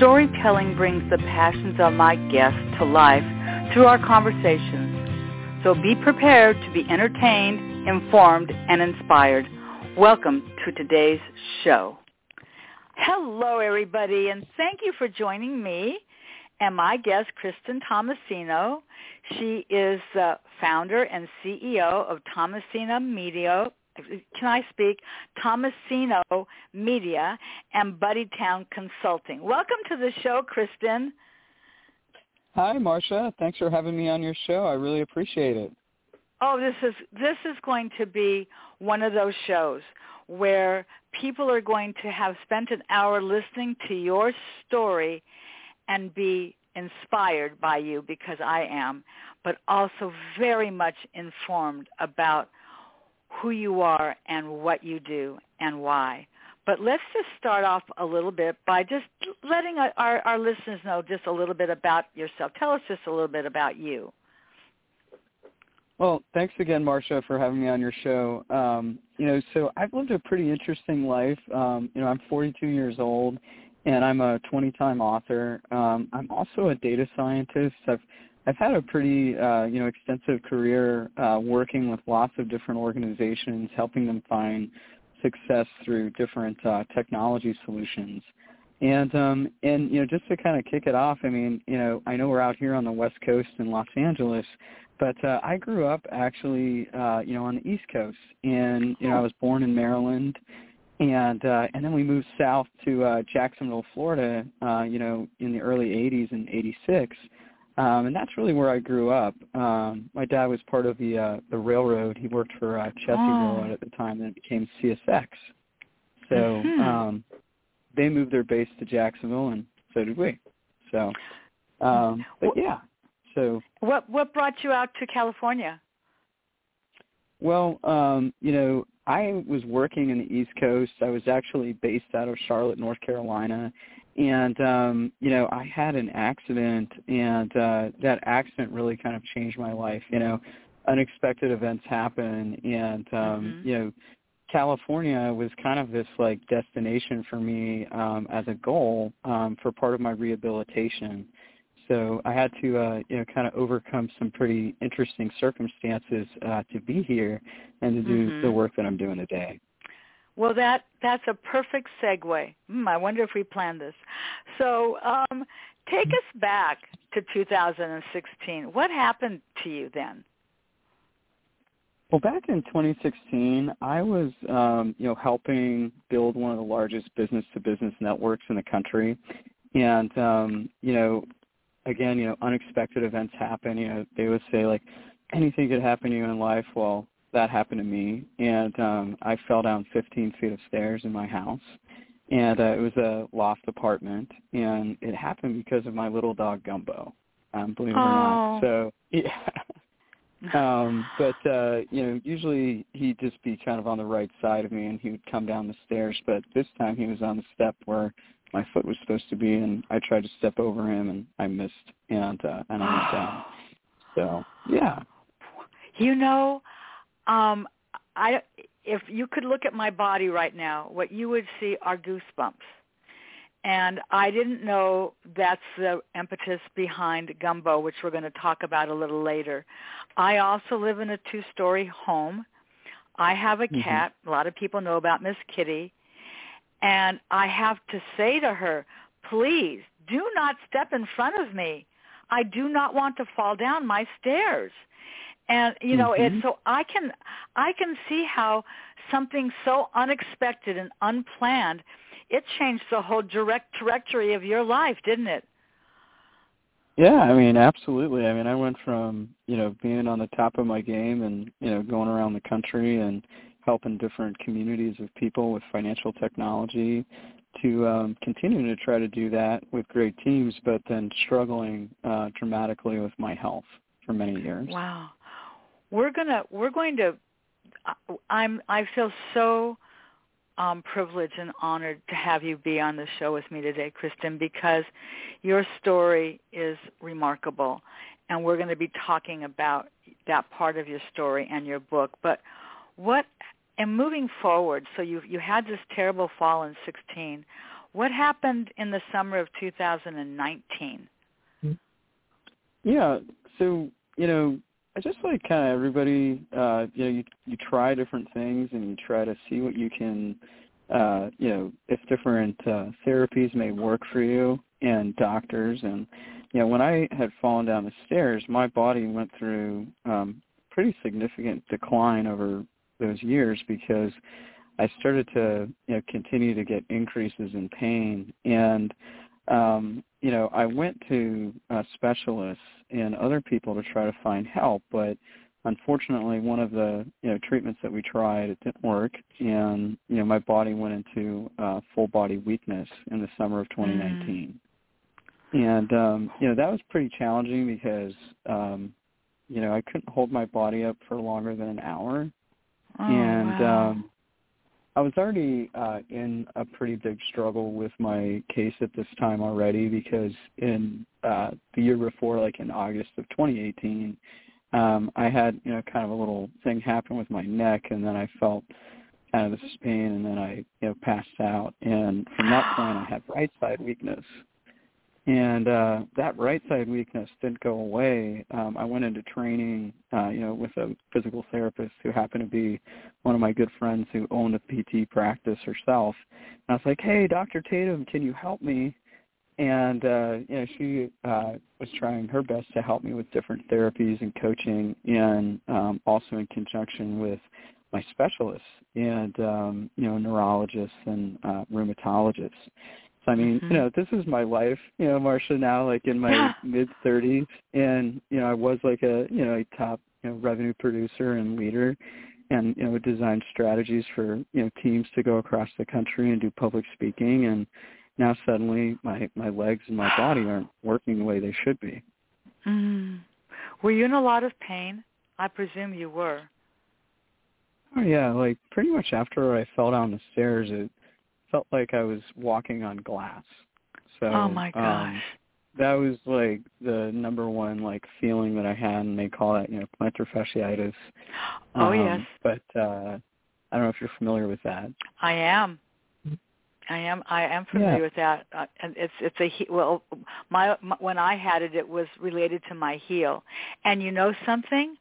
Storytelling brings the passions of my guests to life through our conversations. So be prepared to be entertained, informed, and inspired. Welcome to today's show. Hello, everybody, and thank you for joining me and my guest, Kristen Thomasino. She is the founder and CEO of Thomasino Media, can I speak? Thomasino Media and Buddytown Consulting. Welcome to the show, Kristen. Hi, Marcia. Thanks for having me on your show. I really appreciate it. Oh, this is this is going to be one of those shows where people are going to have spent an hour listening to your story and be inspired by you because I am, but also very much informed about who you are and what you do and why. But let's just start off a little bit by just letting our, our listeners know just a little bit about yourself. Tell us just a little bit about you. Well, thanks again, Marcia, for having me on your show. Um, you know, so I've lived a pretty interesting life. Um, you know, I'm 42 years old, and I'm a 20-time author. Um, I'm also a data scientist. I've I've had a pretty uh, you know extensive career uh, working with lots of different organizations, helping them find success through different uh, technology solutions. And um, and you know just to kind of kick it off, I mean you know I know we're out here on the West Coast in Los Angeles, but uh, I grew up actually uh, you know on the East Coast, and you know I was born in Maryland, and uh, and then we moved south to uh, Jacksonville, Florida, uh, you know in the early '80s in '86 um, and that's really where I grew up. Um, my dad was part of the uh, the railroad. He worked for uh, Chessie oh. Railroad at the time, and it became CSX. So mm-hmm. um, they moved their base to Jacksonville, and so did we. So, um, but yeah. So what what brought you out to California? Well, um, you know, I was working in the East Coast. I was actually based out of Charlotte, North Carolina, and um you know i had an accident and uh that accident really kind of changed my life you know unexpected events happen and um mm-hmm. you know california was kind of this like destination for me um as a goal um for part of my rehabilitation so i had to uh you know kind of overcome some pretty interesting circumstances uh to be here and to do mm-hmm. the work that i'm doing today well, that that's a perfect segue. Hmm, I wonder if we planned this. So, um, take us back to 2016. What happened to you then? Well, back in 2016, I was, um, you know, helping build one of the largest business-to-business networks in the country, and um, you know, again, you know, unexpected events happen. You know, they would say like anything could happen to you in life. Well, that happened to me, and um, I fell down 15 feet of stairs in my house, and uh, it was a loft apartment, and it happened because of my little dog Gumbo, um, believe it or not. So yeah. um but uh you know usually he'd just be kind of on the right side of me and he would come down the stairs but this time he was on the step where my foot was supposed to be and i tried to step over him and i missed and uh and i went down so yeah you know um, I if you could look at my body right now, what you would see are goosebumps. And I didn't know that's the impetus behind Gumbo, which we're going to talk about a little later. I also live in a two-story home. I have a mm-hmm. cat. A lot of people know about Miss Kitty. And I have to say to her, please do not step in front of me. I do not want to fall down my stairs and you know mm-hmm. it's so i can i can see how something so unexpected and unplanned it changed the whole direct trajectory of your life didn't it yeah i mean absolutely i mean i went from you know being on the top of my game and you know going around the country and helping different communities of people with financial technology to um, continue to try to do that with great teams, but then struggling uh, dramatically with my health for many years. Wow, we're gonna we're going to. I'm I feel so um, privileged and honored to have you be on the show with me today, Kristen, because your story is remarkable, and we're going to be talking about that part of your story and your book. But what and moving forward, so you you had this terrible fall in 16. What happened in the summer of 2019? Yeah, so you know, I just like kind of everybody. Uh, you know, you you try different things and you try to see what you can. Uh, you know, if different uh, therapies may work for you and doctors and you know when I had fallen down the stairs, my body went through um, pretty significant decline over those years because I started to you know continue to get increases in pain and um you know I went to uh, specialists and other people to try to find help but unfortunately one of the you know treatments that we tried it didn't work and you know my body went into uh full body weakness in the summer of 2019 mm. and um you know that was pretty challenging because um you know I couldn't hold my body up for longer than an hour Oh, and wow. um I was already uh in a pretty big struggle with my case at this time already because in uh the year before like in August of 2018 um I had you know kind of a little thing happen with my neck and then I felt kind of this pain and then I you know passed out. And from that point I had right side weakness and uh that right side weakness didn't go away. Um i went into training uh you know with a physical therapist who happened to be one of my good friends who owned a pt practice herself. And i was like hey dr tatum can you help me? And uh you know she uh was trying her best to help me with different therapies and coaching and um also in conjunction with my specialists and um you know neurologists and uh rheumatologists so I mean, mm-hmm. you know, this is my life, you know, Marsha now like in my mid thirties and, you know, I was like a you know, a top, you know, revenue producer and leader and, you know, would design strategies for, you know, teams to go across the country and do public speaking and now suddenly my my legs and my body aren't working the way they should be. Mm. Were you in a lot of pain? I presume you were. Oh yeah, like pretty much after I fell down the stairs it felt like I was walking on glass. So Oh my gosh. Um, that was like the number one like feeling that I had, and they call it, you know plantar fasciitis. oh um, yes. But uh I don't know if you're familiar with that. I am. I am. I am familiar Yeah. with that. Uh, and it's it's a he- well, my, my when I had it, it was related to my heel. And you know something?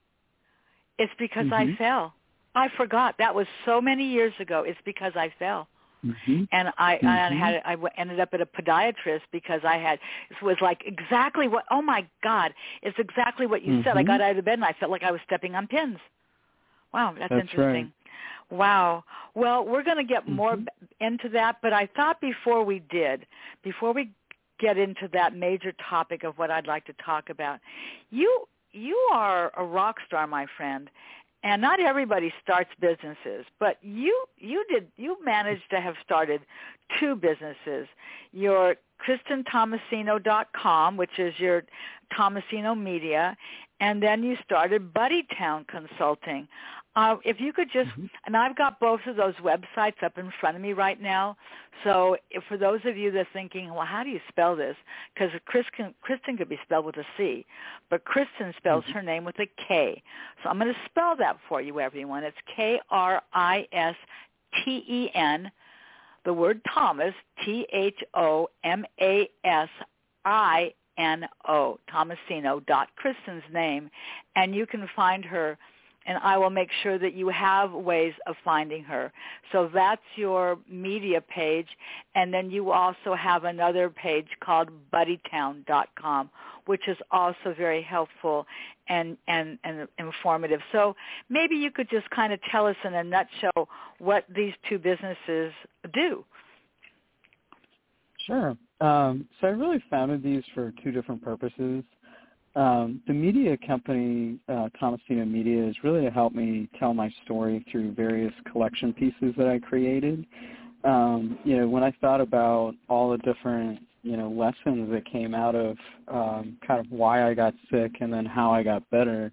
It's because I Mhm. fell. I forgot. That was so many years ago. It's because I fell. Mm-hmm. and I, I Mhm. had I ended up at a podiatrist because I had it was like exactly what oh my god it's exactly what you said I Mhm. got out of bed and I felt like I was stepping on pins. Wow, that's, That's interesting. Wow. Well, we're going to get more Mhm. b- into that, but I thought before we did, before we get into that major topic of what I'd like to talk about, you you are a rock star, my friend, and not everybody starts businesses, but you you did you managed to have started two businesses. Your KristenThomasino.com, which is your Thomasino Media, and then you started Buddytown Consulting. Uh, if you could just, Mhm. and I've got both of those websites up in front of me right now. So if, for those of you that are thinking, well, how do you spell this? Because Kristen, Kristen could be spelled with a C, but Kristen spells Mhm. her name with a K. So I'm going to spell that for you, everyone. It's K-R-I-S-T-E-N, the word Thomas, T-H-O-M-A-S-I-N-O, Thomasino dot Kristen's name, and you can find her and I will make sure that you have ways of finding her. So that's your media page, and then you also have another page called buddytown.com, which is also very helpful and, and, and informative. So maybe you could just kind of tell us in a nutshell what these two businesses do. Sure. Um, so I really founded these for two different purposes. Um, the media company, uh, Thomasino Media, is really to help me tell my story through various collection pieces that I created. um, you know, when I thought about all the different, you know, lessons that came out of um, kind of why I got sick and then how I got better,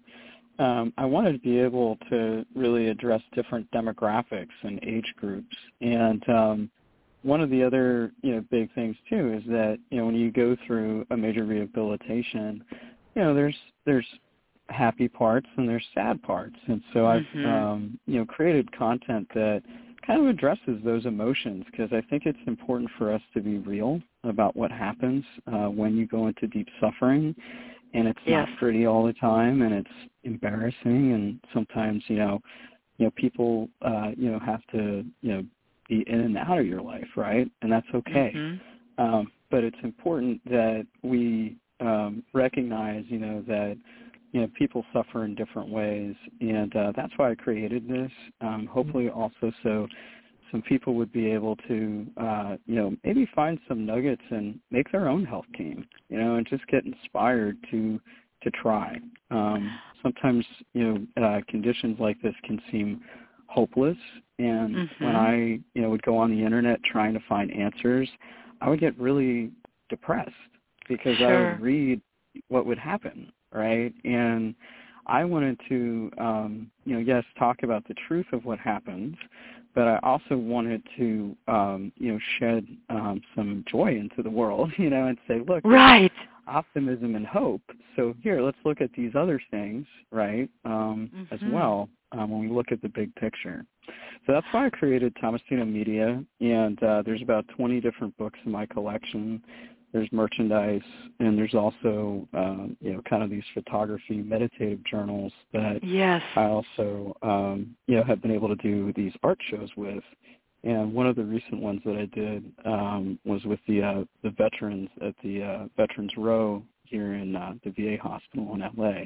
um, I wanted to be able to really address different demographics and age groups. And um, one of the other, you know, big things too is that, you know, when you go through a major rehabilitation, you know, there's there's happy parts and there's sad parts. And so mm-hmm. I've um, you know, created content that kind of addresses those emotions because I think it's important for us to be real about what happens uh, when you go into deep suffering and it's yes. not pretty all the time and it's embarrassing and sometimes you know you know people uh you know have to you know be in and out of your life right and that's okay mm-hmm. um but it's important that we um recognize you know that you know people suffer in different ways. And uh that's why I created this. Um hopefully also so some people would be able to uh you know maybe find some nuggets and make their own health team you know and just get inspired to to try. Um sometimes you know uh conditions like this can seem hopeless. And mm-hmm. when i you know would go on the internet trying to find answers i would get really depressed because sure. i would read what would happen right and i wanted to um you know yes talk about the truth of what happens but I also wanted to, um, you know, shed um, some joy into the world, you know, and say, look, right, optimism and hope. So here, let's look at these other things, right, um, mm-hmm. as well um, when we look at the big picture. So that's why I created Thomasino Media, and uh, there's about 20 different books in my collection there's merchandise, and there's also um, you know kind of these photography meditative journals that yes. I also um, you know have been able to do these art shows with. And one of the recent ones that I did um, was with the uh, the veterans at the uh, Veterans Row here in uh, the VA hospital in LA.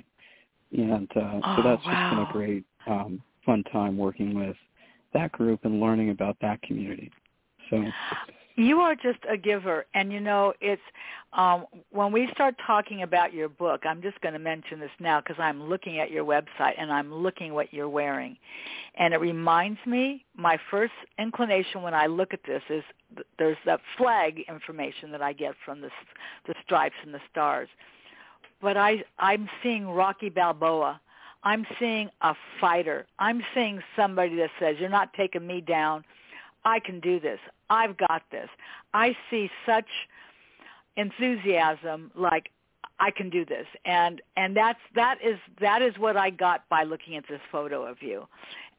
And uh, oh, so that's wow. just been a great um, fun time working with that group and learning about that community. So you are just a giver, and you know it's um, when we start talking about your book. I'm just going to mention this now because I'm looking at your website and I'm looking what you're wearing, and it reminds me. My first inclination when I look at this is th- there's that flag information that I get from the the stripes and the stars, but I I'm seeing Rocky Balboa. I'm seeing a fighter. I'm seeing somebody that says, "You're not taking me down." I can do this. I've got this. I see such enthusiasm like I can do this. And and that's that is that is what I got by looking at this photo of you.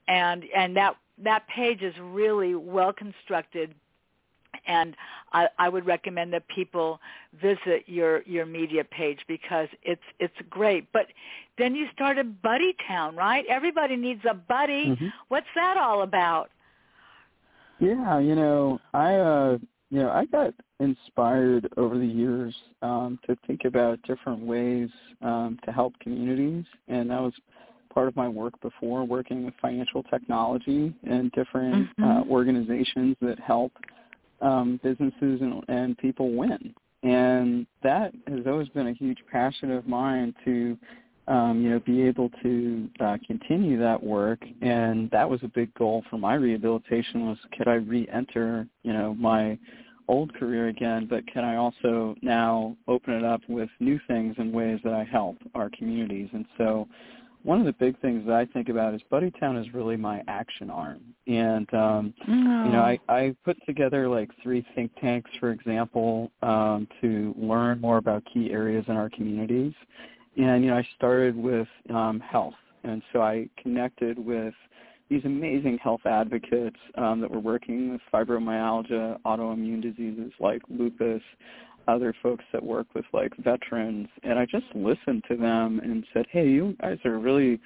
And and that that page is really well constructed and I, I would recommend that people visit your your media page because it's it's great. But then you started Buddy Town, right? Everybody needs a buddy. Mm-hmm. What's that all about? Yeah, you know, I uh you know, I got inspired over the years um to think about different ways um to help communities and that was part of my work before working with financial technology and different mm-hmm. uh, organizations that help um businesses and and people win. And that has always been a huge passion of mine to um, you know, be able to uh, continue that work. And that was a big goal for my rehabilitation was could I re-enter, you know, my old career again, but can I also now open it up with new things and ways that I help our communities? And so one of the big things that I think about is Buddytown is really my action arm. And um no. you know, I, I put together like three think tanks, for example, um, to learn more about key areas in our communities and you know I started with um, health, and so I connected with these amazing health advocates um, that were working with fibromyalgia, autoimmune diseases like lupus, other folks that work with like veterans, and I just listened to them and said, "Hey, you guys are really."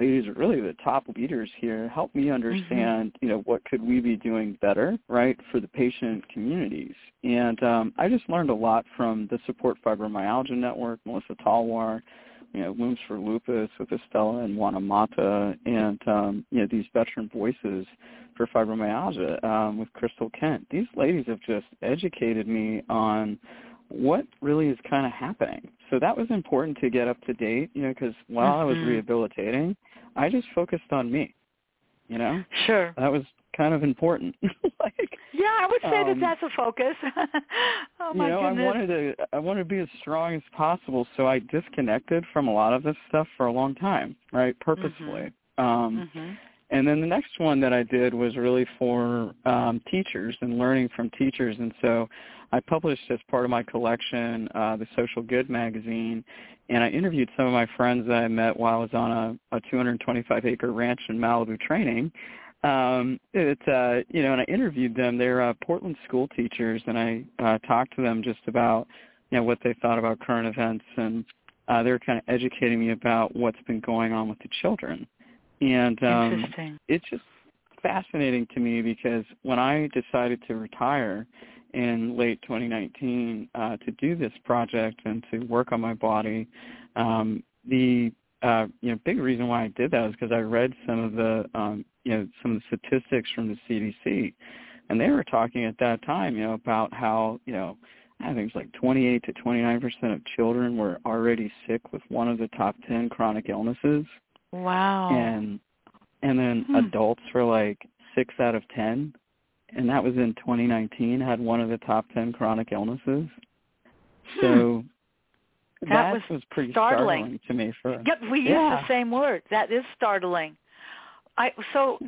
Ladies are really the top leaders here. Help me understand mm-hmm. you know what could we be doing better right for the patient communities. And um, i just learned a lot from the support fibromyalgia network melissa talwar you know Wombs for lupus with estella and juana mata and um, you know these veteran voices for fibromyalgia um, with crystal kent. These ladies have just educated me on what really is kind of happening. So that was important to get up to date, you know, because while mm-hmm. I was rehabilitating, I just focused on me. You know, sure. That was kind of important. like, yeah, I would say um, that that's a focus. oh my you know, goodness. I wanted to I wanted to be as strong as possible, so I disconnected from a lot of this stuff for a long time, right? Purposefully. Mm-hmm. Um mm-hmm. And then the next one that I did was really for um, teachers and learning from teachers. And so I published as part of my collection uh, the Social Good magazine, and I interviewed some of my friends that I met while I was on a, a 225-acre ranch in Malibu training. Um, it's uh, you know, and I interviewed them. They're uh, Portland school teachers, and I uh, talked to them just about you know what they thought about current events, and uh, they were kind of educating me about what's been going on with the children. And um, it's just fascinating to me because when I decided to retire in late 2019 uh, to do this project and to work on my body, um, the uh, you know big reason why I did that was because I read some of the um, you know some of the statistics from the CDC, and they were talking at that time you know about how you know I think it's like 28 to 29 percent of children were already sick with one of the top 10 chronic illnesses. Wow. And and then Hmm. adults for like six out of ten, and that was in 2019. Had one of the top 10 chronic illnesses. So That that, was was, pretty startling. to me. For Yep, we use the same word. That is startling. I so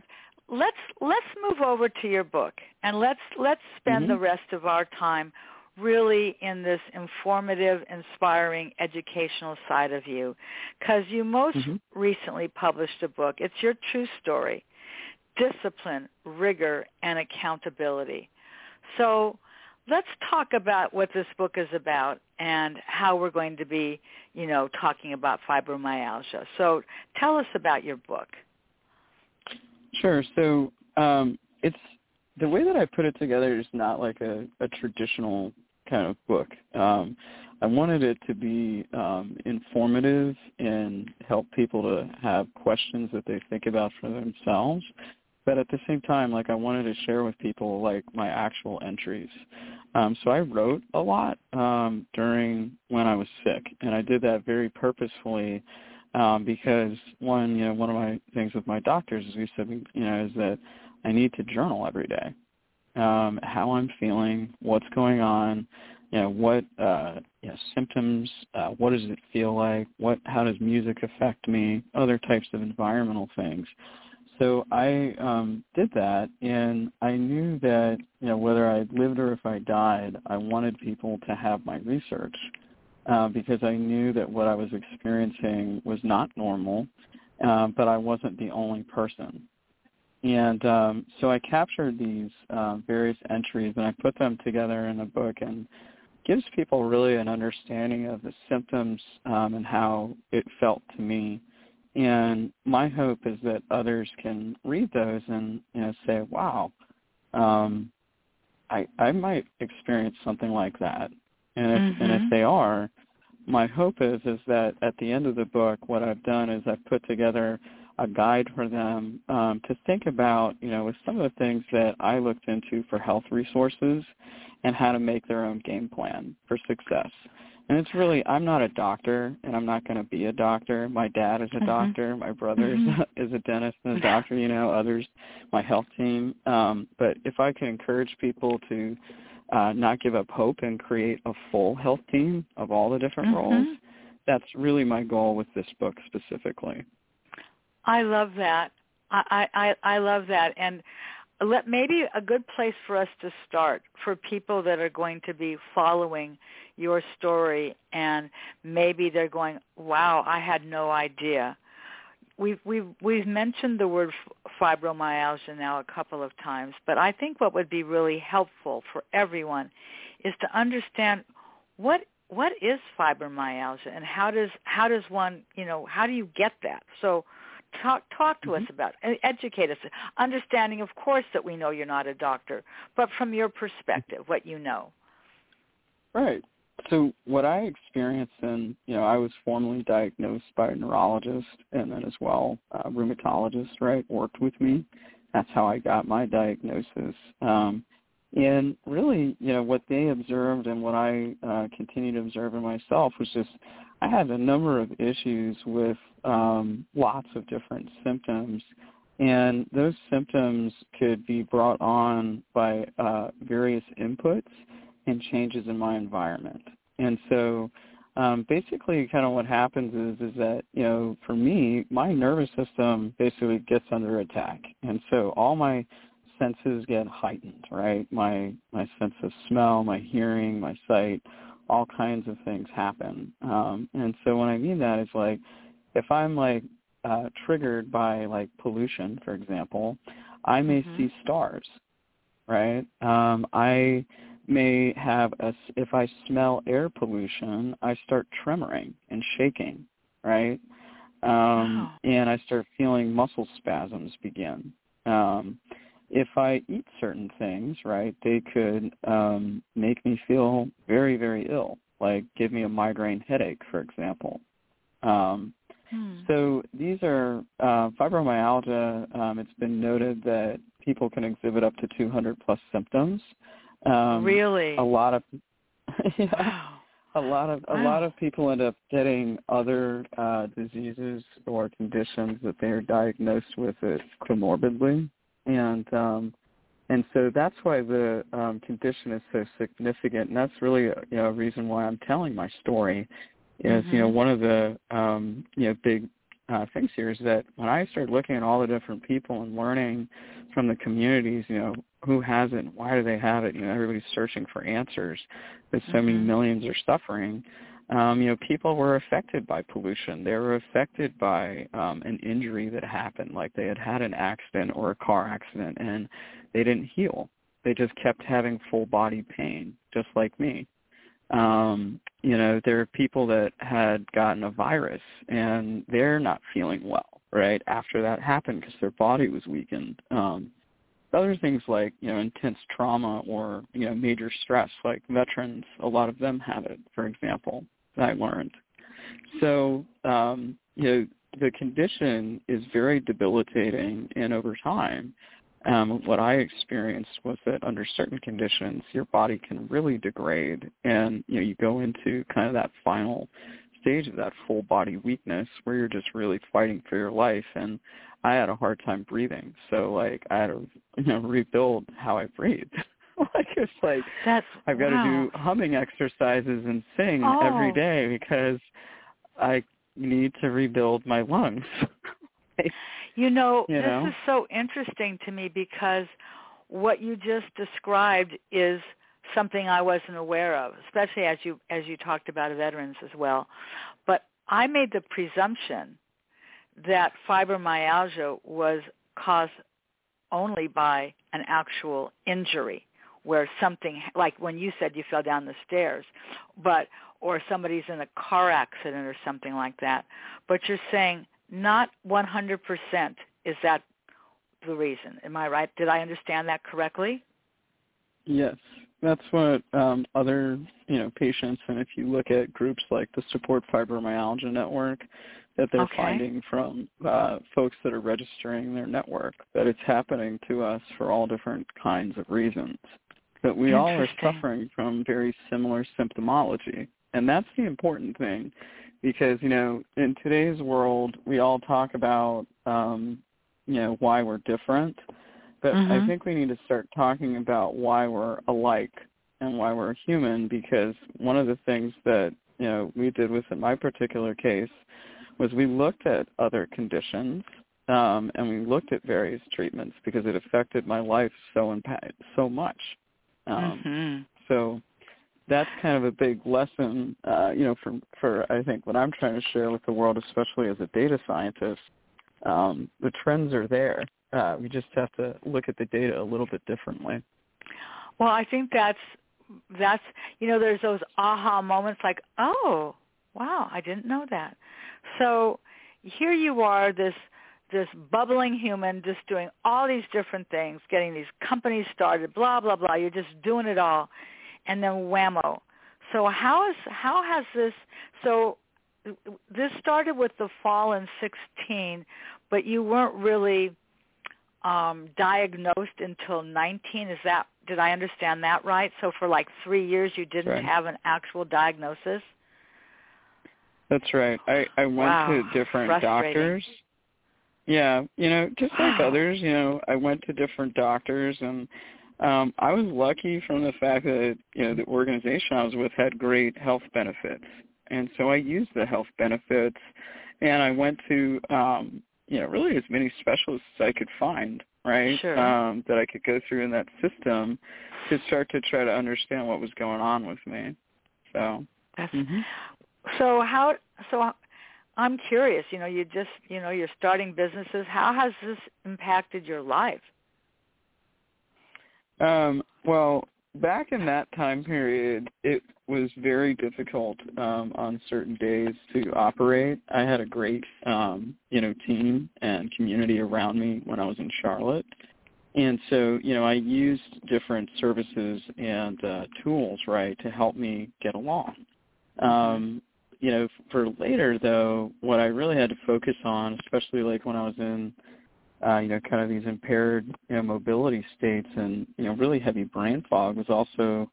let's let's move over to your book and let's let's spend Mhm. the rest of our time really in this informative, inspiring, educational side of you cuz you most Mhm. recently published a book. It's your true story. Discipline, rigor, and accountability. So let's talk about what this book is about and how we're going to be, you know, talking about fibromyalgia. So tell us about your book. Sure. So um, it's the way that I put it together is not like a, a traditional kind of book. Um, I wanted it to be um, informative and help people to have questions that they think about for themselves. But at the same time, like I wanted to share with people like my actual entries. Um, so I wrote a lot um, during when I was sick, and I did that very purposefully um, because one, you know, one of my things with my doctors is we said, you know, is that I need to journal every day, um, how I'm feeling, what's going on, you know, what uh, you know, symptoms, uh, what does it feel like, what, how does music affect me, other types of environmental things. So I um, did that, and I knew that you know whether I lived or if I died, I wanted people to have my research uh, because I knew that what I was experiencing was not normal, uh, but I wasn't the only person. And um, so I captured these uh, various entries and I put them together in a book and gives people really an understanding of the symptoms um, and how it felt to me. And my hope is that others can read those and you know say, "Wow, um, I I might experience something like that." And if mm-hmm. and if they are, my hope is is that at the end of the book, what I've done is I've put together a guide for them um, to think about, you know, with some of the things that I looked into for health resources and how to make their own game plan for success. And it's really, I'm not a doctor, and I'm not going to be a doctor. My dad is a mm-hmm. doctor. My brother mm-hmm. is a dentist and a doctor. You know, others, my health team. Um, but if I can encourage people to uh, not give up hope and create a full health team of all the different mm-hmm. roles, that's really my goal with this book specifically. I love that. I, I, I love that. And let maybe a good place for us to start for people that are going to be following your story and maybe they're going, "Wow, I had no idea." We've we've we've mentioned the word fibromyalgia now a couple of times, but I think what would be really helpful for everyone is to understand what what is fibromyalgia and how does how does one, you know, how do you get that? So talk talk to mm-hmm. us about and educate us. Understanding of course that we know you're not a doctor but from your perspective what you know. Right. So what i experienced and you know i was formally diagnosed by a neurologist and then as well a rheumatologist right worked with me. That's how i got my diagnosis. Um and really you know what they observed and what i uh, continue to observe in myself was just I had a number of issues with um, lots of different symptoms, and those symptoms could be brought on by uh, various inputs and changes in my environment. And so um, basically kind of what happens is is that, you know, for me, my nervous system basically gets under attack. And so all my senses get heightened, right? My my sense of smell, my hearing, my sight, all kinds of things happen. Um, and so when I mean that, it's like if I'm like uh, triggered by like pollution, for example, I may mm-hmm. see stars, right? Um, I may have a, if I smell air pollution, I start tremoring and shaking, right? Um, wow. And I start feeling muscle spasms begin. Um, if I eat certain things, right, they could um, make me feel very, very ill, like give me a migraine headache, for example. Um, hmm. So these are uh, fibromyalgia. Um, it's been noted that people can exhibit up to 200 plus symptoms. Um, really? A lot of yeah, wow. a lot of a wow. lot of people end up getting other uh, diseases or conditions that they are diagnosed with it comorbidly, and um, and so that's why the um, condition is so significant, and that's really you know a reason why I'm telling my story. Is mm-hmm. you know one of the um, you know big uh, things here is that when I started looking at all the different people and learning from the communities, you know, who has it, why do they have it, you know, everybody's searching for answers, that so mm-hmm. many millions are suffering. Um, you know, people were affected by pollution. They were affected by um, an injury that happened, like they had had an accident or a car accident, and they didn't heal. They just kept having full body pain, just like me um, you know, there are people that had gotten a virus and they're not feeling well, right, after that happened because their body was weakened. Um, other things like, you know, intense trauma or, you know, major stress, like veterans, a lot of them have it, for example, I learned. So, um, you know, the condition is very debilitating and over time um, what I experienced was that under certain conditions, your body can really degrade, and you know you go into kind of that final stage of that full body weakness where you're just really fighting for your life. And I had a hard time breathing, so like I had to you know rebuild how I breathe. like it's like That's, I've got wow. to do humming exercises and sing oh. every day because I need to rebuild my lungs. You know, you this know? is so interesting to me because what you just described is something I wasn't aware of, especially as you as you talked about veterans as well. But I made the presumption that fibromyalgia was caused only by an actual injury where something like when you said you fell down the stairs but or somebody's in a car accident or something like that but you're saying not 100% is that the reason. Am I right? Did I understand that correctly? Yes, that's what um, other you know patients, and if you look at groups like the Support Fibromyalgia Network, that they're okay. finding from uh, folks that are registering their network that it's happening to us for all different kinds of reasons. That we all are suffering from very similar symptomology, and that's the important thing because you know in today's world we all talk about um you know why we're different. But mm-hmm. i think we need to start talking about why we're alike and why we're human because one of the things that you know we did with in my particular case was we looked at other conditions um and we looked at various treatments because it affected my life so impact so much um mm-hmm. so that's kind of a big lesson, uh, you know, for for I think what I'm trying to share with the world, especially as a data scientist. Um, the trends are there. Uh, we just have to look at the data a little bit differently. Well, I think that's that's you know, there's those aha moments like, oh, wow, I didn't know that. So here you are, this this bubbling human, just doing all these different things, getting these companies started, blah blah blah. You're just doing it all and then whammo. So how is how has this so this started with the fall in 16, but you weren't really um, diagnosed until 19. Is that did I understand that right? So for like three years you didn't right. have an actual diagnosis. That's right. I I went wow. to different doctors. Yeah, you know, just like others, you know, I went to different doctors and um I was lucky from the fact that, you know, the organization I was with had great health benefits. And so I used the health benefits and I went to um you know, really as many specialists as I could find, right? Sure. Um that I could go through in that system to start to try to understand what was going on with me. So, That's mhm. so how so I'm curious, you know, you just, you know, you're starting businesses. How has this impacted your life? Um, well, back in that time period, it was very difficult um, on certain days to operate. I had a great, um, you know, team and community around me when I was in Charlotte, and so you know, I used different services and uh, tools, right, to help me get along. Um, you know, for later though, what I really had to focus on, especially like when I was in uh, you know, kind of these impaired, you know, mobility states and, you know, really heavy brain fog was also,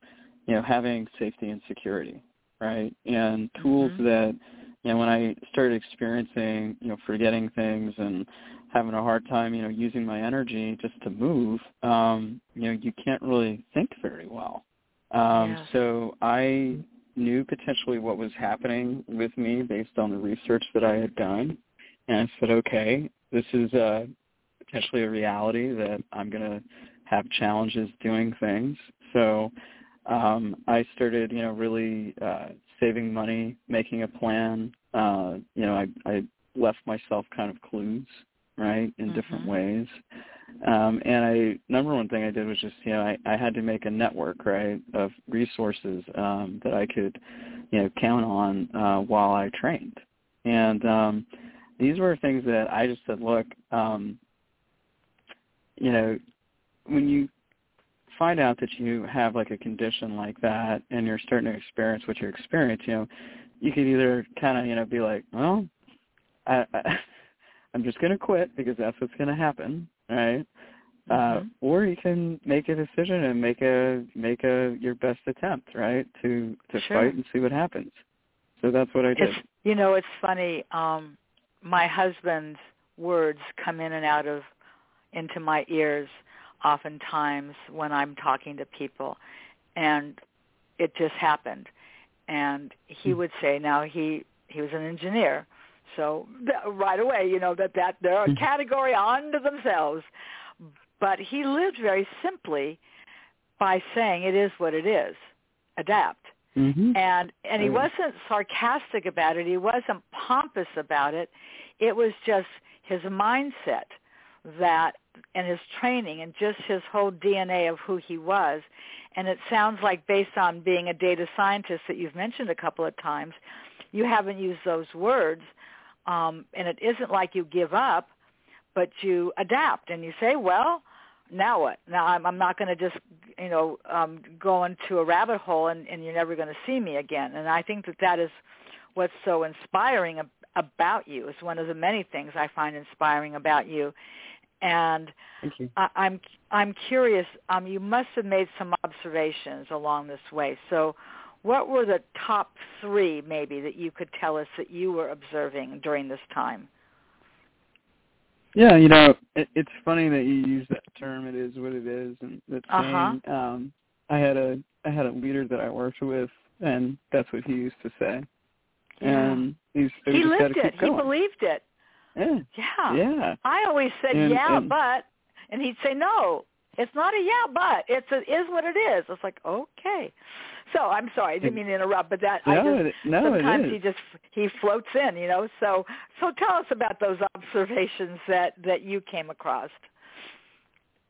you know, having safety and security, right? And tools Mhm. that, you know, when I started experiencing, you know, forgetting things and having a hard time, you know, using my energy just to move, um, you know, you can't really think very well. Um, Yes. So I knew potentially what was happening with me based on the research that I had done. And I said, okay, this is uh, potentially a reality that I'm going to have challenges doing things. So um, I started, you know, really uh, saving money, making a plan. Uh, you know, I, I left myself kind of clues, right, in different Mhm. ways. Um, and I number one thing I did was just, you know, I, I had to make a network, right, of resources um, that I could, you know, count on uh, while I trained. And um, these were things that I just said, look, um, you know, when you find out that you have like a condition like that and you're starting to experience what you experience, you know, you could either kind of, you know, be like, well, I, I, I'm just going to quit because that's what's going to happen, right? Uh, Mhm. or you can make a decision and make a make a your best attempt, right, to to Sure. fight and see what happens. So that's what I did. It's you know, it's funny. Um my husband's words come in and out of into my ears oftentimes when I'm talking to people and it just happened. And he Hmm. would say now he he was an engineer. So th- right away, you know that that they're a Hmm. category unto themselves. But he lived very simply by saying it is what it is. Adapt hmm and and he wasn't sarcastic about it he wasn't pompous about it it was just his mindset that and his training and just his whole dna of who he was and it sounds like based on being a data scientist that you've mentioned a couple of times you haven't used those words um and it isn't like you give up but you adapt and you say well now what? Now I'm, I'm not going to just, you know, um, go into a rabbit hole and, and you're never going to see me again. And I think that that is what's so inspiring ab- about you. It's one of the many things I find inspiring about you. And you. I, I'm I'm curious. Um, you must have made some observations along this way. So, what were the top three, maybe, that you could tell us that you were observing during this time? Yeah, you know, it, it's funny that you use that term. It is what it is, and that's Uh-huh. saying. Um, I had a I had a leader that I worked with, and that's what he used to say. Yeah. And he's He lived it. He believed it. Yeah, Yeah. yeah. I always said And- yeah, and- but, and he'd say no. It's not a yeah, but. It's a is what it is. It's like okay. So I'm sorry, I didn't mean to interrupt, but that I No, just it, no, sometimes he just he floats in, you know. So so tell us about those observations that that you came across.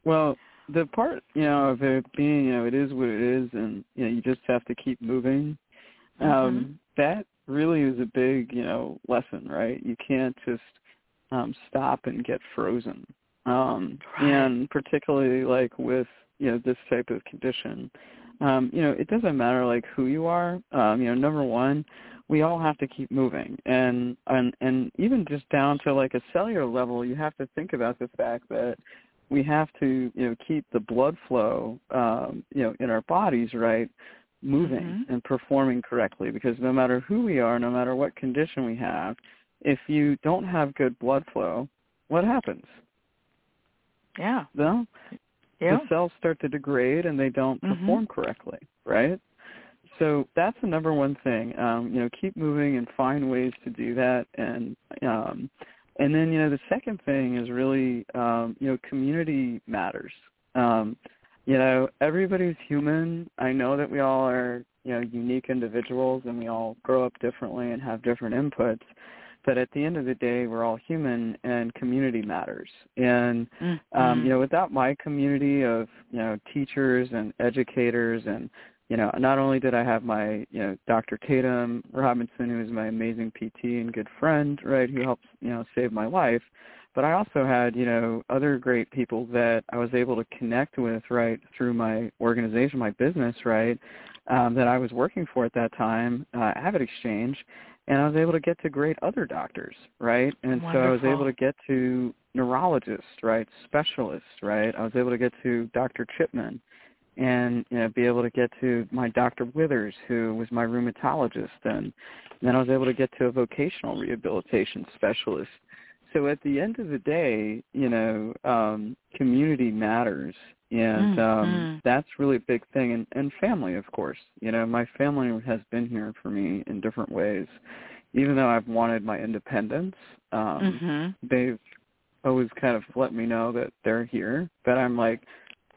Well, the part you know of it being you know it is what it is, and you know you just have to keep moving. Mm-hmm. Um, That really is a big you know lesson, right? You can't just um, stop and get frozen. Um, Right. And particularly like with you know this type of condition, um, you know it doesn't matter like who you are. Um, you know, number one, we all have to keep moving, and and and even just down to like a cellular level, you have to think about the fact that we have to you know keep the blood flow um, you know in our bodies right moving Mhm. and performing correctly because no matter who we are, no matter what condition we have, if you don't have good blood flow, what happens? Yeah. Well, yeah. the cells start to degrade and they don't Mhm. perform correctly, right? So that's the number one thing. Um, you know, keep moving and find ways to do that and um and then, you know, the second thing is really um, you know, community matters. Um, you know, everybody's human. I know that we all are, you know, unique individuals and we all grow up differently and have different inputs. But at the end of the day, we're all human, and community matters. And Mm-hmm. um, you know, without my community of you know teachers and educators, and you know, not only did I have my you know Dr. Tatum Robinson, who is my amazing PT and good friend, right, who helps you know save my life, but I also had you know other great people that I was able to connect with right through my organization, my business, right, um, that I was working for at that time, uh, AvidXchange, and I was able to get to great other doctors, right? And so I was able to get to neurologists, right, specialists, right? I was able to get to Dr. Chipman and you know be able to get to my Dr. Withers who was my rheumatologist and then I was able to get to a vocational rehabilitation specialist. So at the end of the day, you know, um community matters and Mm, um mm. that's really a big thing and and family of course you know my family has been here for me in different ways even though i've wanted my independence um Mhm. they've always kind of let me know that they're here but i'm like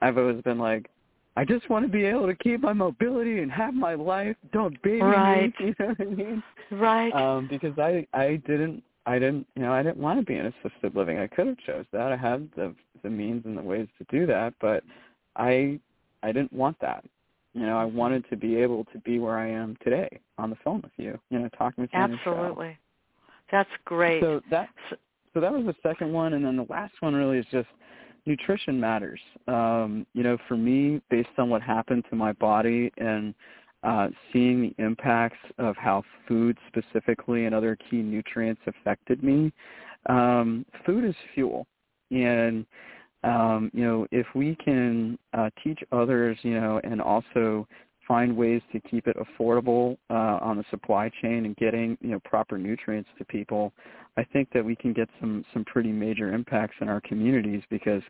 i've always been like i just want to be able to keep my mobility and have my life don't baby Right. me you know what i mean Right. um because i i didn't i didn't you know i didn't want to be in assisted living i could have chose that i had the the means and the ways to do that but i i didn't want that you know i wanted to be able to be where i am today on the phone with you you know talking with you on your show. Absolutely. That's great. so that so that was the second one and then the last one really is just nutrition matters um you know for me based on what happened to my body and uh seeing the impacts of how food specifically and other key nutrients affected me. Um food is fuel. And um you know if we can uh teach others you know and also find ways to keep it affordable uh on the supply chain and getting you know proper nutrients to people I think that we can get some some pretty major impacts in our communities because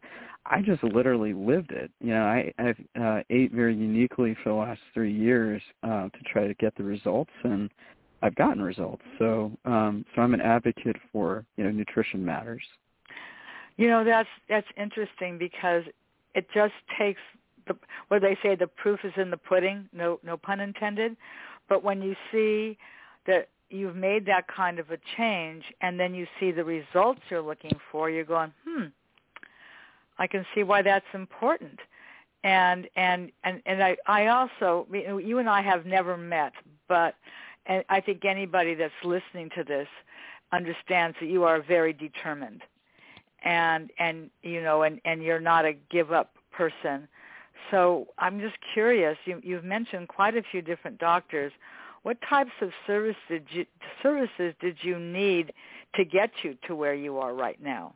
I just literally lived it. You know, I I've uh, ate very uniquely for the last three years uh, to try to get the results, and I've gotten results. So um, so I'm an advocate for you know nutrition matters. You know that's that's interesting because it just takes the do they say the proof is in the pudding no no pun intended. But when you see that you've made that kind of a change and then you see the results you're looking for you're going hmm I can see why that's important. And and and and I I also you and I have never met but and I think anybody that's listening to this understands that you are very determined. And and you know and and you're not a give up person so i'm just curious you you've mentioned quite a few different doctors what types of service did you, services did you need to get you to where you are right now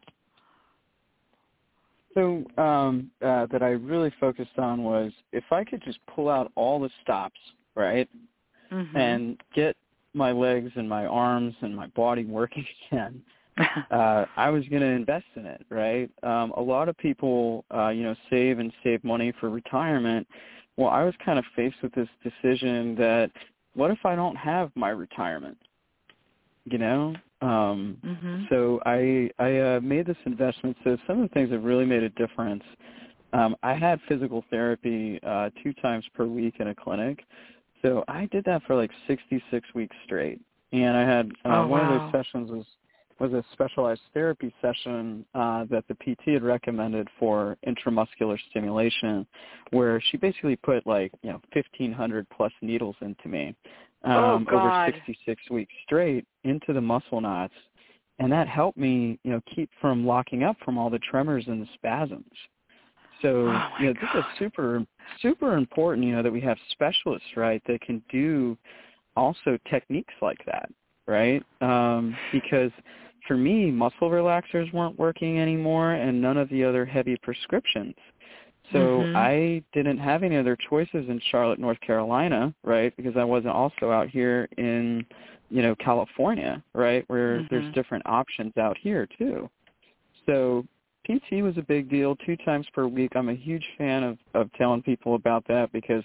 So um, uh, that I really focused on was if I could just pull out all the stops, right, mm-hmm. and get my legs and my arms and my body working again, uh, I was going to invest in it, right? Um, a lot of people, uh, you know, save and save money for retirement. Well, I was kind of faced with this decision that what if I don't have my retirement? You know, um, mm-hmm. so I I uh, made this investment. So some of the things that really made a difference. Um, I had physical therapy uh, two times per week in a clinic. So I did that for like 66 weeks straight, and I had uh, Oh, one of those sessions was was a specialized therapy session uh, that the PT had recommended for intramuscular stimulation, where she basically put like you know 1,500 plus needles into me Oh, um, God. over 66 weeks straight into the muscle knots, and that helped me you know keep from locking up from all the tremors and the spasms. So Oh, you know this is God. super super important you know that we have specialists right that can do also techniques like that right um, because for me muscle relaxers weren't working anymore and none of the other heavy prescriptions so Mhm. I didn't have any other choices in Charlotte, North Carolina, right? Because I wasn't also out here in, you know, California, right? Where there's Mhm. different options out here too. so PT was a big deal, two times per week. I'm a huge fan of of telling people about that because,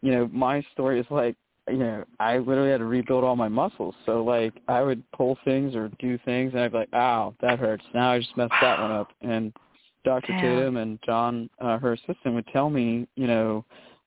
you know, my story is like, you know, I literally had to rebuild all my muscles. So like, I would pull things or do things, and I'd be like, "Ow, that hurts." Now I just messed that one up, and Dr. Damn. Tatum and John, uh, her assistant, would tell me, you know,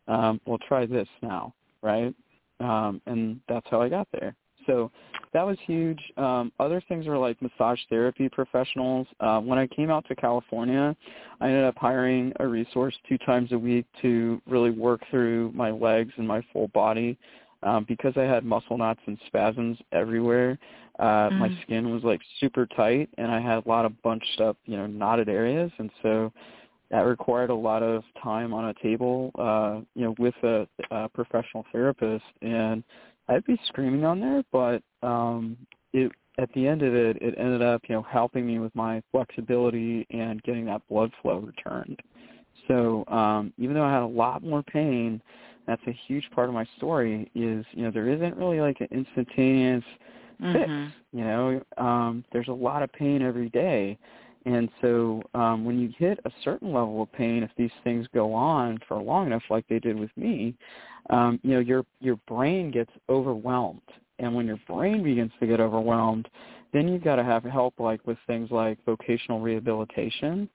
um, well, try this now, right? Um, and that's how I got there. So that was huge. Um, other things were like massage therapy professionals. Uh, when I came out to California, I ended up hiring a resource two times a week to really work through my legs and my full body. Um, because I had muscle knots and spasms everywhere, uh, Mm. my skin was like super tight, and I had a lot of bunched up, you know, knotted areas, and so that required a lot of time on a table, uh, you know, with a, a professional therapist, and I'd be screaming on there, but um, it at the end of it, it ended up, you know, helping me with my flexibility and getting that blood flow returned. So um, even though I had a lot more pain, that's a huge part of my story. Is you know there isn't really like an instantaneous fix. Mhm. You know, um, there's a lot of pain every day, and so um, when you hit a certain level of pain, if these things go on for long enough, like they did with me, um, you know your your brain gets overwhelmed, and when your brain begins to get overwhelmed, then you've got to have help like with things like vocational rehabilitation,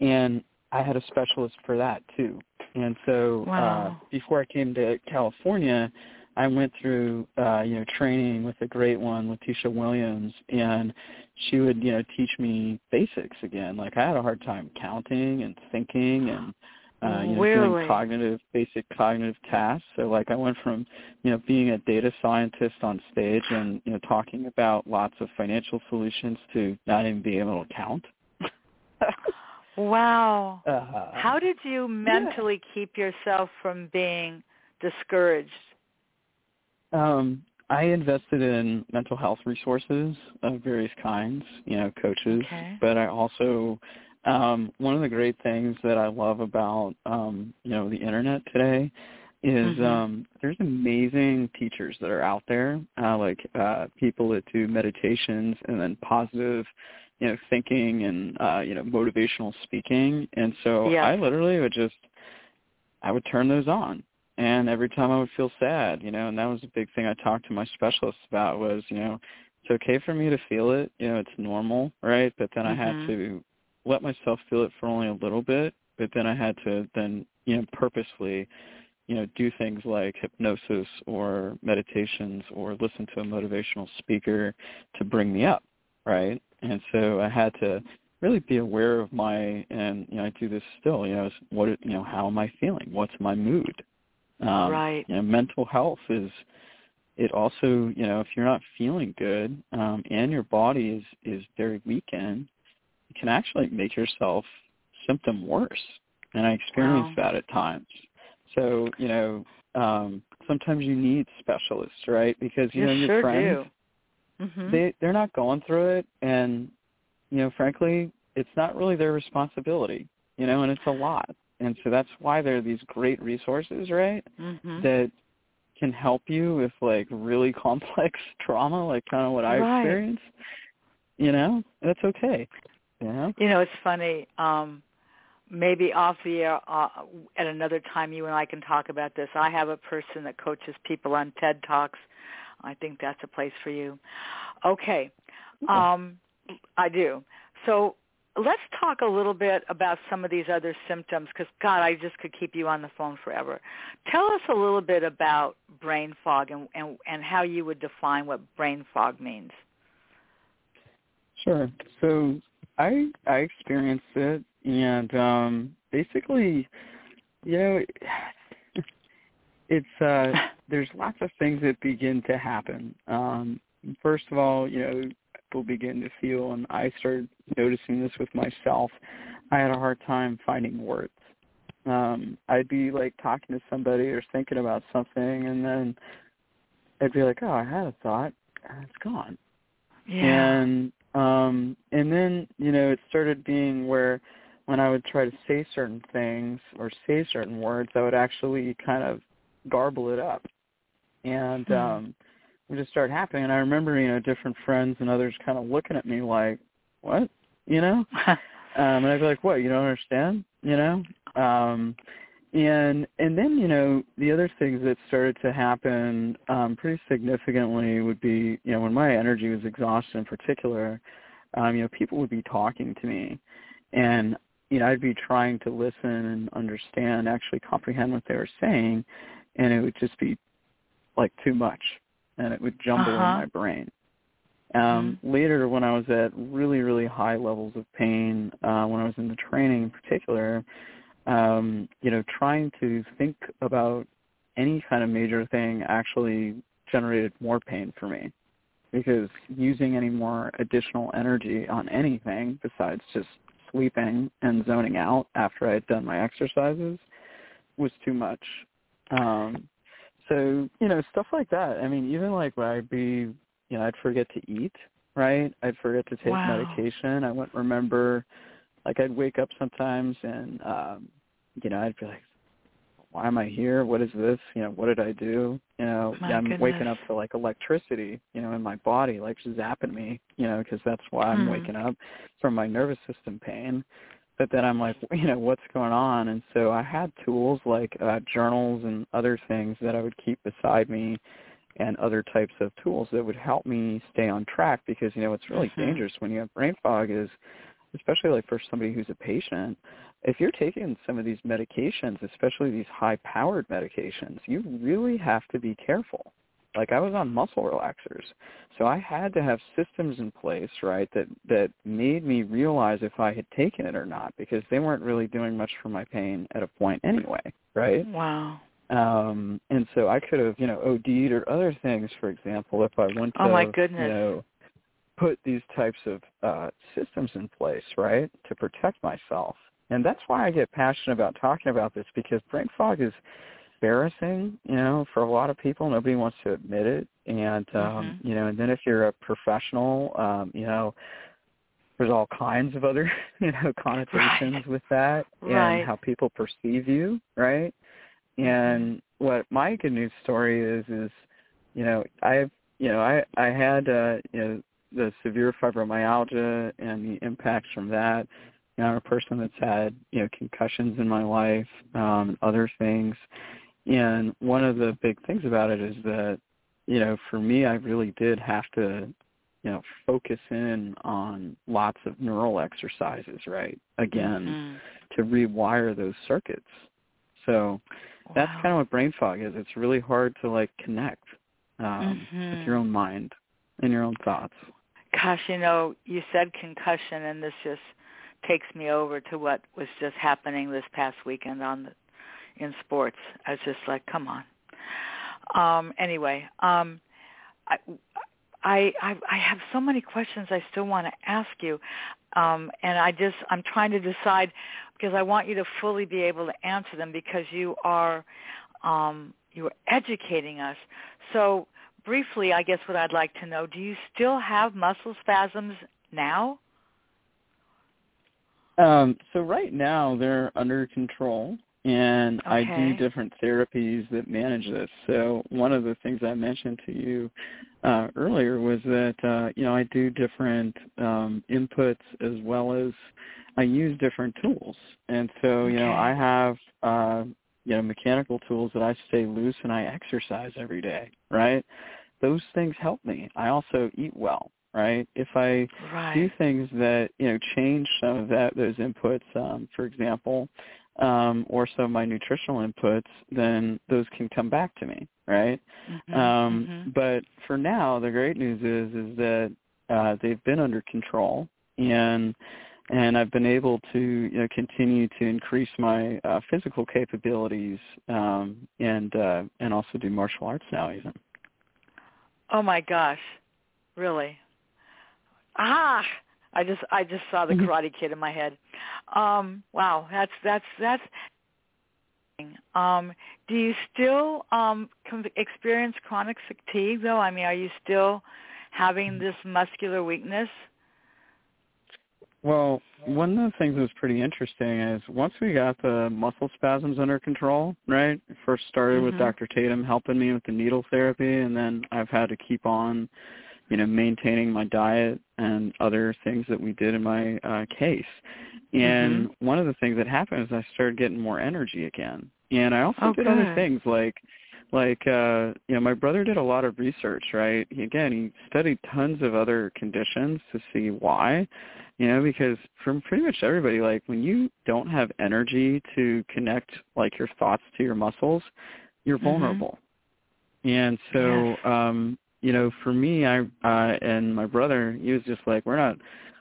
and I had a specialist for that too. And so uh, before I came to California, I went through uh, you know training with a great one, Letitia Williams, and she would you know teach me basics again. Like I had a hard time counting and thinking and uh, you know Really? doing cognitive basic cognitive tasks. So like I went from you know being a data scientist on stage and you know talking about lots of financial solutions to not even being able to count. Wow. uh, How did you mentally keep yourself from being discouraged? Um, I invested in mental health resources of various kinds, you know, coaches, Okay. but I also um one of the great things that I love about um, you know, the internet today is Mhm. um there's amazing teachers that are out there, uh like uh people that do meditations and then positive you know, thinking and uh, you know, motivational speaking. And so Yes. I literally would just I would turn those on and every time I would feel sad, you know, and that was a big thing I talked to my specialists about was, you know, it's okay for me to feel it, you know, it's normal, right? But then I had Mhm. to let myself feel it for only a little bit, but then I had to then, you know, purposely, you know, do things like hypnosis or meditations or listen to a motivational speaker to bring me up, right? And so I had to really be aware of my and you know I do this still you know is what you know how am I feeling what's my mood um, Right. You know, mental health is it also you know if you're not feeling good um, and your body is is very weakened, it can actually make yourself symptom worse. And I experienced Wow. that at times. So you know um, sometimes you need specialists, right? Because you, You know your sure friends do. Mhm. they they're not going through it, and you know frankly it's not really their responsibility. You know, and it's a lot. And so that's why there are these great resources, right? Mhm. that can help you with like really complex trauma, like kind of what I Right. experienced. You know, that's okay. You know, You know, it's funny. Um, maybe off the air uh, at another time, you and I can talk about this. I have a person that coaches people on TED Talks. I think that's a place for you. Okay, um, I do. So let's talk a little bit about some of these other symptoms because God, I just could keep you on the phone forever. Tell us a little bit about brain fog and and, and how you would define what brain fog means. sure. So I I experienced it, and um basically, you know, it's uh there's lots of things that begin to happen. Um, first of all, you know, people begin to feel, and I started noticing this with myself. I had a hard time finding words. Um, I'd be like talking to somebody or thinking about something, and then I'd be like, "Oh, I had a thought, and it's gone." Yeah. And um, and then you know, it started being where when I would try to say certain things or say certain words, I would actually kind of garble it up, and Hmm. um, it just start happening. And I remember, you know, different friends and others kind of looking at me like, "What? you know? um, and I'd be like, what? You don't understand? You know? Um, and and then you know the other things that started to happen um, pretty significantly would be you know when my energy was exhausted in particular, um, you know people would be talking to me, and you know I'd be trying to listen and understand, actually comprehend what they were saying, and it would just be like too much, and it would jumble uh-huh. in my brain. Um, mm-hmm. Later, when I was at really, really high levels of pain, uh, when I was in the training in particular, um, you know, trying to think about any kind of major thing actually generated more pain for me because using any more additional energy on anything besides just sleeping and zoning out after I had done my exercises was too much. Um, so, you know, stuff like that. I mean, even like when I'd be, you know, I'd forget to eat, right? I'd forget to take wow. medication. I wouldn't remember like I'd wake up sometimes and um you know, I'd be like, why am I here? What is this? You know, what did I do? You know, My I'm goodness. waking up to like electricity, you know, in my body, like zapping me, you know, because that's why I'm Hmm. waking up from my nervous system pain. But then I'm like, you know, what's going on? And so I had tools like uh, journals and other things that I would keep beside me and other types of tools that would help me stay on track because, you know, what's really Mhm. dangerous when you have brain fog is, especially like for somebody who's a patient, if you're taking some of these medications, especially these high-powered medications, you really have to be careful. Like I was on muscle relaxers, so I had to have systems in place, right, that that made me realize if I had taken it or not, because they weren't really doing much for my pain at a point anyway, right? Wow. Um, and so I could have, you know, OD'd or other things, for example, if I wouldn't Oh, my goodness. you know, put these types of uh, systems in place, right, to protect myself. And that's why I get passionate about talking about this because brain fog is embarrassing, you know, for a lot of people. Nobody wants to admit it. And um, Mhm. you know, and then if you're a professional, um, you know, there's all kinds of other, you know, connotations Right. with that Right. and how people perceive you, right? And what my good news story is is, you know, I've you know, I I had uh, you know, the severe fibromyalgia and the impacts from that. You know, I'm a person that's had, you know, concussions in my life, um, and other things. And one of the big things about it is that, you know, for me I really did have to, you know, focus in on lots of neural exercises, right? Again, Mhm. to rewire those circuits. So that's Wow. kind of what brain fog is. It's really hard to like connect um, Mhm. with your own mind and your own thoughts. Gosh, you know, you said concussion, and this just takes me over to what was just happening this past weekend on the in sports. I was just like, come on. Um, anyway, um, I, I I have so many questions I still want to ask you, um, and I just I'm trying to decide because I want you to fully be able to answer them because you are um, you are educating us. So briefly, I guess what I'd like to know: Do you still have muscle spasms now? Um, so right now they're under control, and I do different therapies that manage this. So one of the things I mentioned to you uh, earlier was that uh, you know I do different um, inputs as well as I use different tools, and so you know I have uh, you know mechanical tools that I stay loose and I exercise every day, right? Those things help me. I also eat well, right? If I do things that you know change some of that those inputs um, for example um, or some of my nutritional inputs then those can come back to me right Mhm, um, mhm. but for now the great news is is that uh, they've been under control and and I've been able to you know continue to increase my uh, physical capabilities um, and uh, and also do martial arts now even Oh my gosh, really? Ah, I just I just saw the Mhm. Karate Kid in my head. Um, wow, that's that's that's. Um, do you still um, experience chronic fatigue though? I mean, are you still having this muscular weakness? Well, one of the things that was pretty interesting is once we got the muscle spasms under control, right? First started with Mhm. Dr. Tatum helping me with the needle therapy, and then I've had to keep on you know, maintaining my diet and other things that we did in my uh, case. And mm-hmm. one of the things that happened is I started getting more energy again. And I also oh, did good. other things like like uh you know my brother did a lot of research right he, again he studied tons of other conditions to see why you know because from pretty much everybody like when you don't have energy to connect like your thoughts to your muscles you're Mhm. vulnerable and so um you know for me i uh and my brother he was just like we're not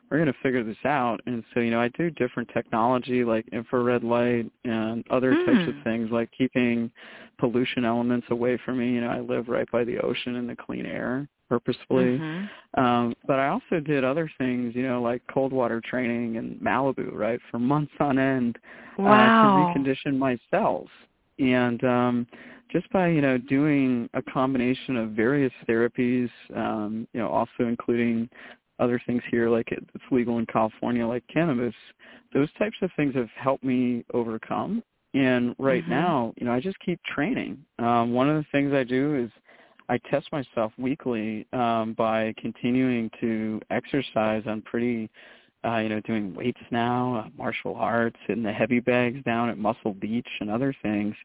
we're going to figure this out and so you know i do different technology like infrared light and other types of Mm. things like keeping pollution elements away from me you know i live right by the ocean and the clean air purposefully Mhm. um but i also did other things you know like cold water training in malibu right for months on end uh, Wow. to recondition my cells and um just by you know doing a combination of various therapies um you know also including other things here like it's legal in California like cannabis those types of things have helped me overcome and right Mhm. now you know I just keep training um one of the things I do is I test myself weekly um by continuing to exercise I'm pretty uh, you know, doing weights now, uh, martial arts, hitting the heavy bags down at Muscle Beach and other things.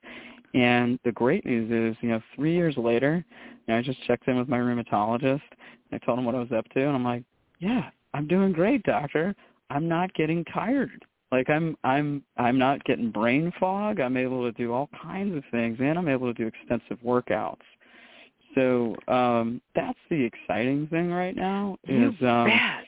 And the great news is, you know, three years later, you know, I just checked in with my rheumatologist. And I told him what I was up to, and I'm like, yeah, I'm doing great, doctor. I'm not getting tired. Like I'm, I'm, I'm not getting brain fog. I'm able to do all kinds of things, and I'm able to do extensive workouts. So um, that's the exciting thing right now. You Is um, bet.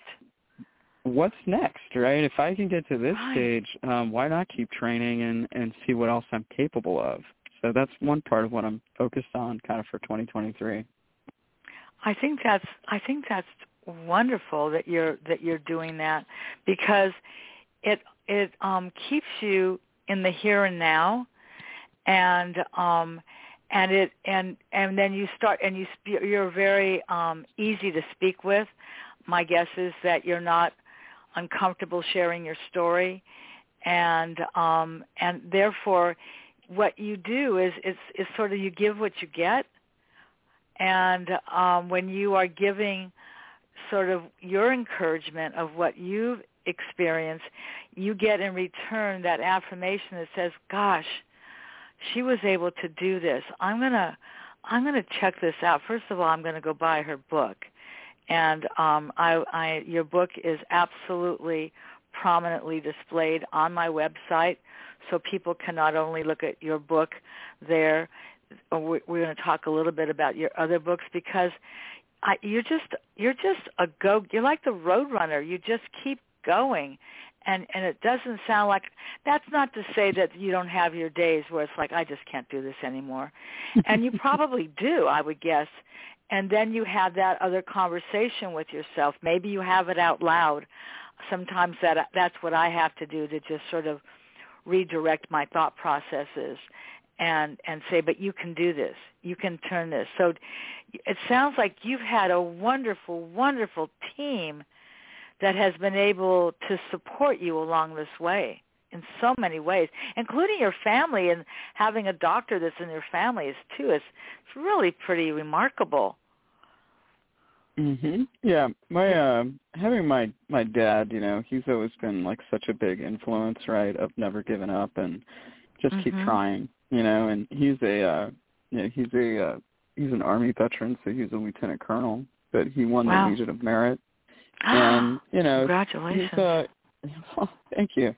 What's next, right? If I can get to this Right. stage, um, why not keep training and and see what else I'm capable of? So that's one part of what I'm focused on, kind of for 2023. I think that's I think that's wonderful that you're that you're doing that because it it um keeps you in the here and now and um and it and and then you start and you sp- you're very um easy to speak with my guess is that you're not uncomfortable sharing your story and um and therefore what you do is is is sort of you give what you get and um, when you are giving sort of your encouragement of what you've experienced, you get in return that affirmation that says, "Gosh, she was able to do this. I'm gonna, I'm gonna check this out. First of all, I'm gonna go buy her book." And um, I, I, your book is absolutely prominently displayed on my website, so people can not only look at your book there we- we're going to talk a little bit about your other books because I, you're just you're just a go. You're like the road runner. You just keep going, and and it doesn't sound like that's not to say that you don't have your days where it's like I just can't do this anymore, and you probably do. I would guess. And then you have that other conversation with yourself. Maybe you have it out loud. Sometimes that that's what I have to do to just sort of redirect my thought processes and and say but you can do this you can turn this so it sounds like you've had a wonderful wonderful team that has been able to support you along this way in so many ways including your family and having a doctor that's in your family is too it's, it's really pretty remarkable Mhm. Yeah, my uh having my my dad, you know, he's always been like such a big influence, right, of never giving up and just keep Mhm. trying, you know, and he's a uh you know, he's a uh he's an army veteran, so he's a lieutenant colonel, but he won Wow. the Legion of Merit and, you know, congratulations he's uh well, thank you.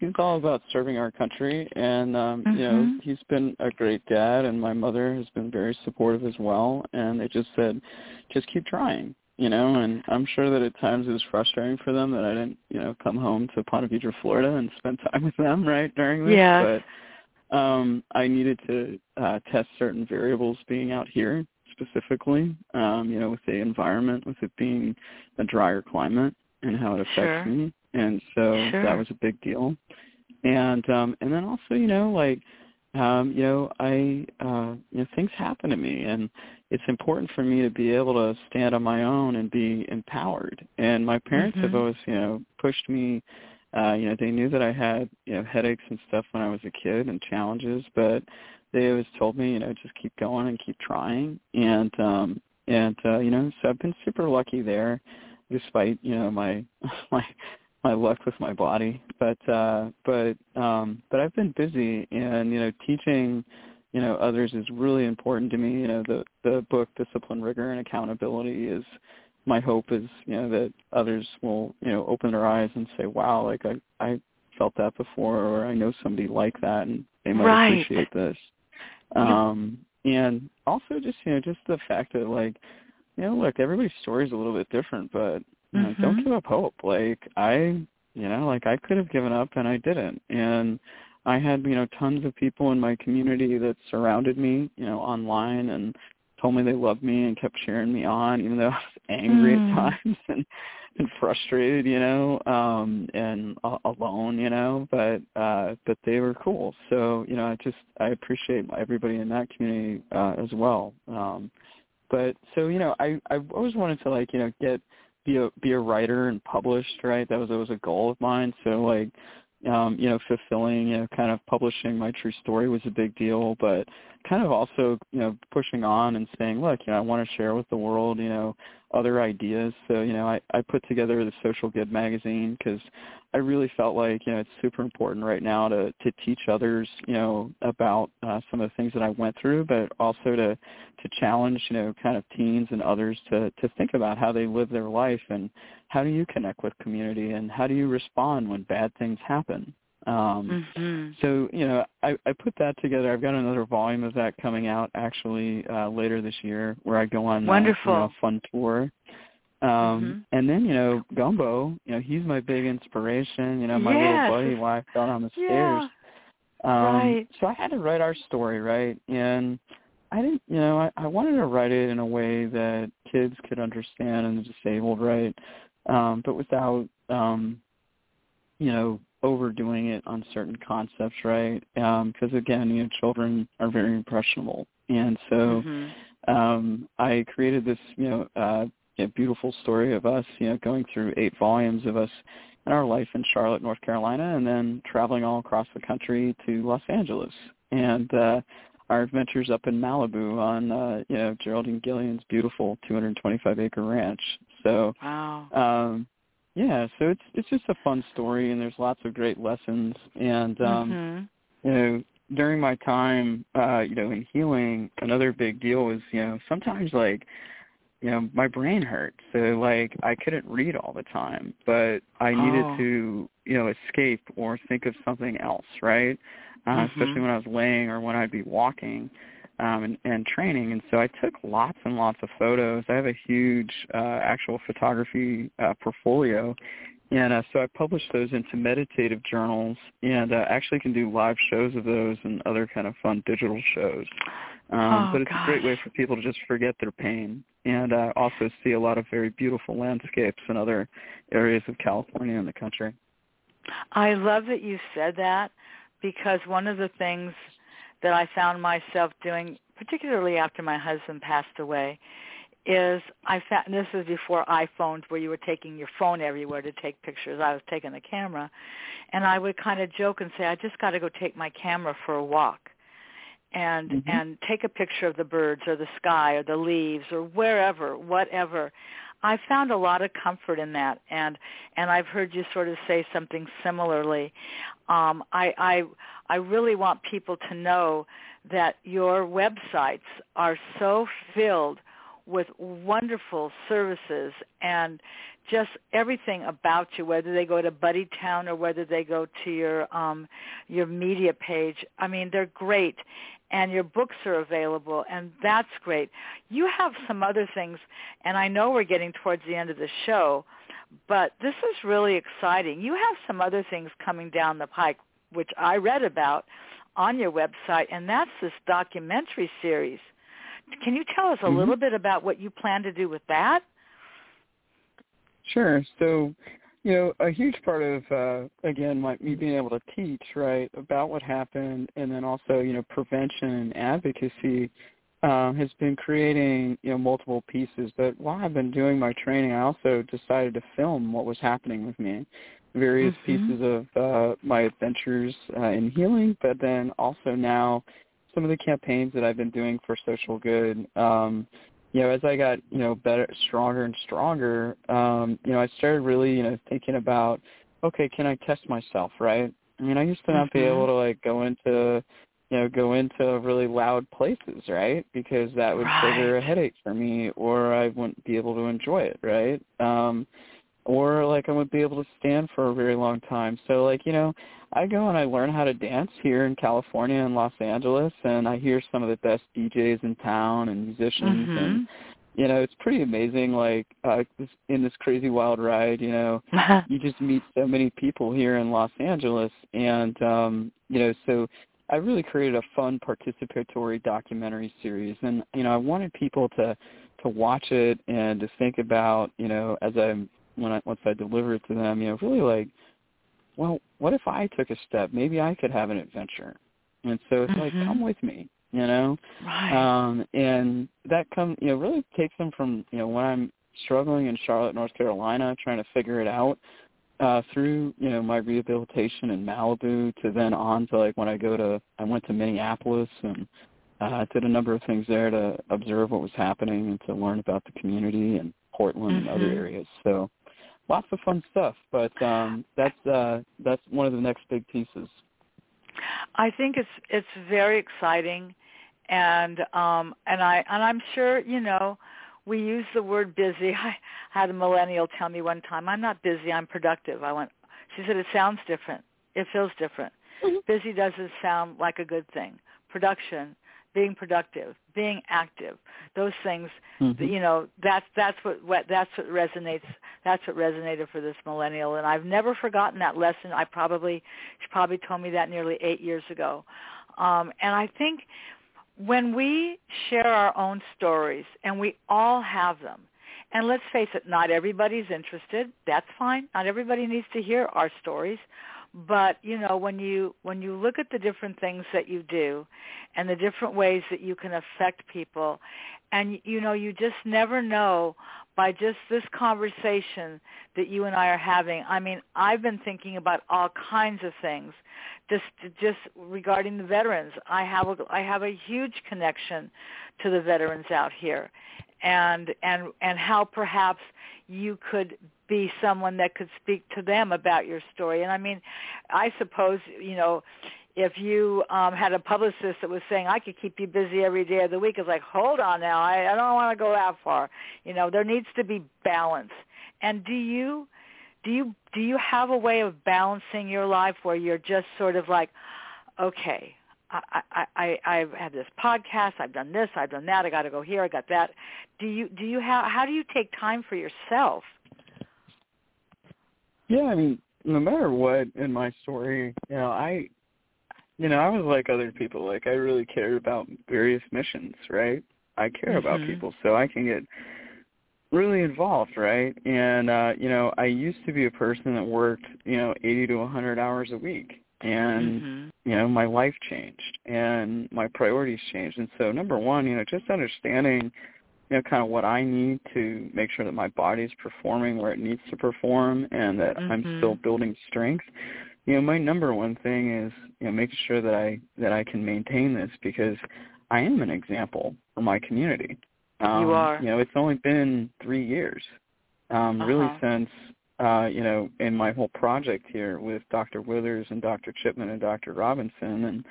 He's all about serving our country and um you know, Mhm. he's been a great dad and my mother has been very supportive as well and they just said just keep trying, you know, and I'm sure that at times it was frustrating for them that I didn't, you know, come home to Ponte Vedra, Florida and spend time with them, right, during this. Yes. But um I needed to uh test certain variables being out here specifically, um, you know, with the environment, with it being a drier climate and how it affects Sure. me. And so Sure. that was a big deal. And um and then also, you know, like um, you know, I uh you know, things happen to me and it's important for me to be able to stand on my own and be empowered. And my parents have Mhm. always, you know, pushed me uh, you know, they knew that I had, you know, headaches and stuff when I was a kid and challenges, but they always told me, you know, just keep going and keep trying. And um and uh, you know, so I've been super lucky there, despite you know my my my luck with my body. But uh, but um, but I've been busy, and you know, teaching you know others is really important to me. You know, the the book Discipline, Rigor, and Accountability is my hope is you know that others will you know open their eyes and say, wow, like I I felt that before, or I know somebody like that, and they might right. appreciate this. Um, and also just you know just the fact that like you know look everybody's story is a little bit different, but mm-hmm. don't give up hope. Like I you know like I could have given up and I didn't, and I had you know tons of people in my community that surrounded me you know online and told me they loved me and kept cheering me on even though I was angry mm. at times and and frustrated, you know, um and uh, alone, you know, but uh but they were cool. So, you know, I just I appreciate everybody in that community uh as well. Um but so, you know, I I always wanted to like, you know, get be a be a writer and published, right? That was always a goal of mine. So like um, you know, fulfilling, you know, kind of publishing my true story was a big deal, but kind of also, you know, pushing on and saying, look, you know, I want to share with the world, you know, other ideas. So, you know, I, I put together the Social Good magazine because I really felt like, you know, it's super important right now to, to teach others, you know, about uh, some of the things that I went through, but also to, to challenge, you know, kind of teens and others to, to think about how they live their life and how do you connect with community and how do you respond when bad things happen. Um, mm-hmm. So you know, I, I put that together. I've got another volume of that coming out actually uh, later this year, where I go on Wonderful. Uh, you know, fun tour. Um, mm-hmm. And then you know, Gumbo, you know, he's my big inspiration. You know, my yes. little buddy, why I fell down the yeah. stairs. Um, right. So I had to write our story, right? And I didn't, you know, I, I wanted to write it in a way that kids could understand and the disabled, right? Um, but without, um, you know, overdoing it on certain concepts, right? Because um, again, you know, children are very impressionable, and so mm-hmm. um, I created this, you know, uh, you know, beautiful story of us, you know, going through eight volumes of us and our life in Charlotte, North Carolina, and then traveling all across the country to Los Angeles, and uh, our adventures up in Malibu on, uh, you know, Geraldine Gillian's beautiful 225 acre ranch. So, wow. um, yeah, so it's it's just a fun story, and there's lots of great lessons. And um, mm-hmm. you know, during my time, uh, you know, in healing, another big deal was you know sometimes like you know my brain hurt, so like I couldn't read all the time, but I needed oh. to you know escape or think of something else, right? Uh, mm-hmm. Especially when I was laying or when I'd be walking um, and, and training. And so I took lots and lots of photos. I have a huge uh, actual photography uh, portfolio. And uh, so I published those into meditative journals and uh, actually can do live shows of those and other kind of fun digital shows. Um, oh, but it's gosh. a great way for people to just forget their pain and uh, also see a lot of very beautiful landscapes in other areas of California and the country. I love that you said that because one of the things – that I found myself doing, particularly after my husband passed away, is I found this was before iPhones where you were taking your phone everywhere to take pictures. I was taking the camera, and I would kind of joke and say, "I just got to go take my camera for a walk." and mm-hmm. and take a picture of the birds or the sky or the leaves or wherever whatever i found a lot of comfort in that and and i've heard you sort of say something similarly um i i I really want people to know that your websites are so filled with wonderful services and just everything about you, whether they go to BuddyTown or whether they go to your um, your media page. I mean, they're great, and your books are available, and that's great. You have some other things, and I know we're getting towards the end of the show, but this is really exciting. You have some other things coming down the pike which I read about on your website, and that's this documentary series. Can you tell us a mm-hmm. little bit about what you plan to do with that? Sure. So, you know, a huge part of uh, again my, me being able to teach right about what happened, and then also you know prevention and advocacy um, has been creating you know multiple pieces. But while I've been doing my training, I also decided to film what was happening with me various mm-hmm. pieces of uh, my adventures uh, in healing, but then also now some of the campaigns that I've been doing for social good. Um, you know, as I got, you know, better, stronger and stronger, um, you know, I started really, you know, thinking about, okay, can I test myself, right? I mean, I used to not mm-hmm. be able to like go into, you know, go into really loud places, right? Because that would right. trigger a headache for me, or I wouldn't be able to enjoy it, right? Um, or like I wouldn't be able to stand for a very long time. So like, you know, I go and I learn how to dance here in California and Los Angeles and I hear some of the best DJs in town and musicians mm-hmm. and you know, it's pretty amazing like uh this in this crazy wild ride, you know, you just meet so many people here in Los Angeles and um you know, so I really created a fun participatory documentary series and you know, I wanted people to to watch it and to think about, you know, as I'm when I once I deliver it to them, you know, really like well, what if I took a step? Maybe I could have an adventure. And so it's mm-hmm. like, come with me, you know? Right. Um, and that comes, you know, really takes them from, you know, when I'm struggling in Charlotte, North Carolina, trying to figure it out, uh, through, you know, my rehabilitation in Malibu to then on to like when I go to, I went to Minneapolis and uh, did a number of things there to observe what was happening and to learn about the community and Portland mm-hmm. and other areas. So lots of fun stuff. But um, that's uh, that's one of the next big pieces. I think it's it's very exciting, and um, and I and I'm sure you know we use the word busy. I had a millennial tell me one time, "I'm not busy. I'm productive." I went. She said, "It sounds different. It feels different. Mm-hmm. Busy doesn't sound like a good thing. Production being productive, being active, those things, mm-hmm. you know, that's that's what, what that's what resonates. That's what resonated for this millennial, and I've never forgotten that lesson. I probably she probably told me that nearly eight years ago, um, and I think when we share our own stories, and we all have them, and let's face it, not everybody's interested. That's fine. Not everybody needs to hear our stories but you know when you when you look at the different things that you do and the different ways that you can affect people and you know you just never know by just this conversation that you and I are having. I mean I've been thinking about all kinds of things just just regarding the veterans. I have a I have a huge connection to the veterans out here. And and and how perhaps you could be someone that could speak to them about your story. And I mean, I suppose, you know, if you um had a publicist that was saying I could keep you busy every day of the week, it's like, hold on now, I, I don't want to go that far. You know, there needs to be balance. And do you do you do you have a way of balancing your life where you're just sort of like, okay, I, I, I I've had this podcast, I've done this, I've done that, I got to go here, I got that. Do you do you have how do you take time for yourself? Yeah, I mean, no matter what in my story, you know, I you know, I was like other people. Like I really cared about various missions, right? I care mm-hmm. about people, so I can get really involved, right? And uh, you know, I used to be a person that worked, you know, 80 to 100 hours a week. And mm-hmm. you know, my life changed and my priorities changed. And so number 1, you know, just understanding you know, kind of what I need to make sure that my body is performing where it needs to perform and that mm-hmm. I'm still building strength. You know, my number one thing is, you know, making sure that I that I can maintain this because I am an example for my community. Um, you are. You know, it's only been three years, um, uh-huh. really since uh, you know, in my whole project here with Dr. Withers and Dr. Chipman and Dr. Robinson, and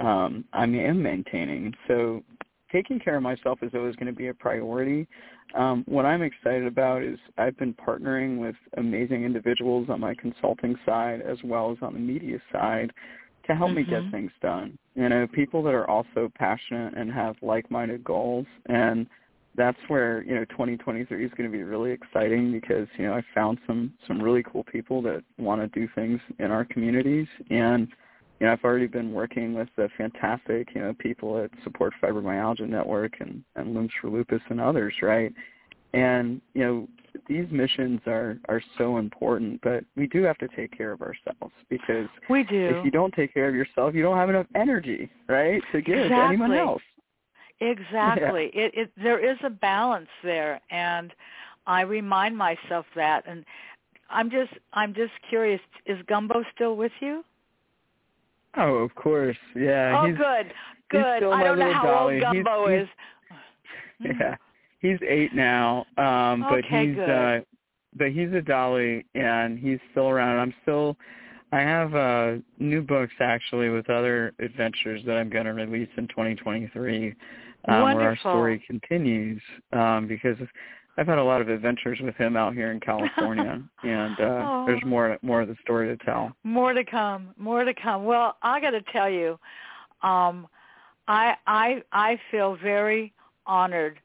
um, I am maintaining. So taking care of myself is always going to be a priority. Um, what I'm excited about is I've been partnering with amazing individuals on my consulting side as well as on the media side to help mm-hmm. me get things done. You know, people that are also passionate and have like-minded goals and that's where, you know, 2023 is going to be really exciting because, you know, I found some some really cool people that want to do things in our communities and you know, I've already been working with the fantastic, you know, people at Support Fibromyalgia Network and, and Looms for Lupus and others, right? And, you know, these missions are, are so important, but we do have to take care of ourselves because we do. if you don't take care of yourself, you don't have enough energy, right, to give exactly. to anyone else. Exactly. Yeah. It, it there is a balance there and I remind myself that and I'm just I'm just curious, is Gumbo still with you? Oh, of course. Yeah. Oh, he's, good. Good. He's I don't know how dolly. old Gumbo he's, is. He's, yeah. he's eight now. Um, but okay, he's good. uh, but he's a dolly, and he's still around. I'm still. I have uh, new books actually with other adventures that I'm going to release in 2023, um, where our story continues. Um, because I've had a lot of adventures with him out here in California, and uh, oh. there's more more of the story to tell. More to come. More to come. Well, I got to tell you, um, I I I feel very honored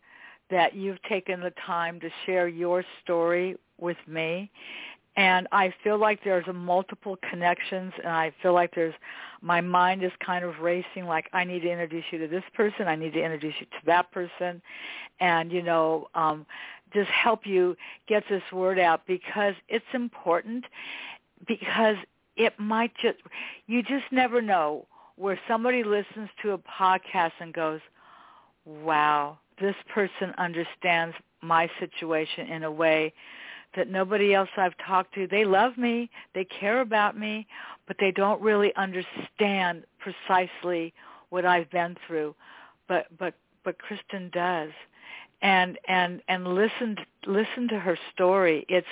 that you've taken the time to share your story with me. And I feel like there's a multiple connections and I feel like there's my mind is kind of racing like I need to introduce you to this person, I need to introduce you to that person and you know, um just help you get this word out because it's important because it might just you just never know where somebody listens to a podcast and goes, "Wow, this person understands my situation in a way that nobody else I've talked to, they love me, they care about me, but they don't really understand precisely what I've been through. But but but Kristen does. And and and listen listen to her story. It's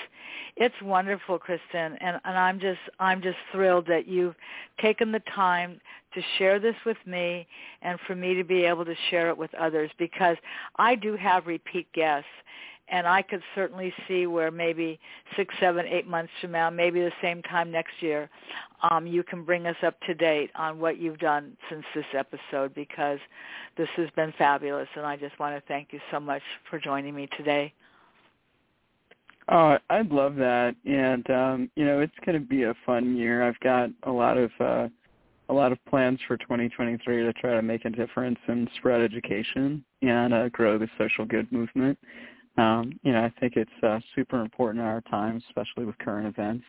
it's wonderful, Kristen, and and I'm just I'm just thrilled that you've taken the time to share this with me and for me to be able to share it with others because I do have repeat guests and I could certainly see where maybe six, seven, eight months from now, maybe the same time next year, um, you can bring us up to date on what you've done since this episode because this has been fabulous, and I just want to thank you so much for joining me today. Oh, I'd love that, and um, you know, it's going to be a fun year. I've got a lot of uh, a lot of plans for 2023 to try to make a difference and spread education and uh, grow the social good movement um, you know, I think it's uh, super important in our time, especially with current events,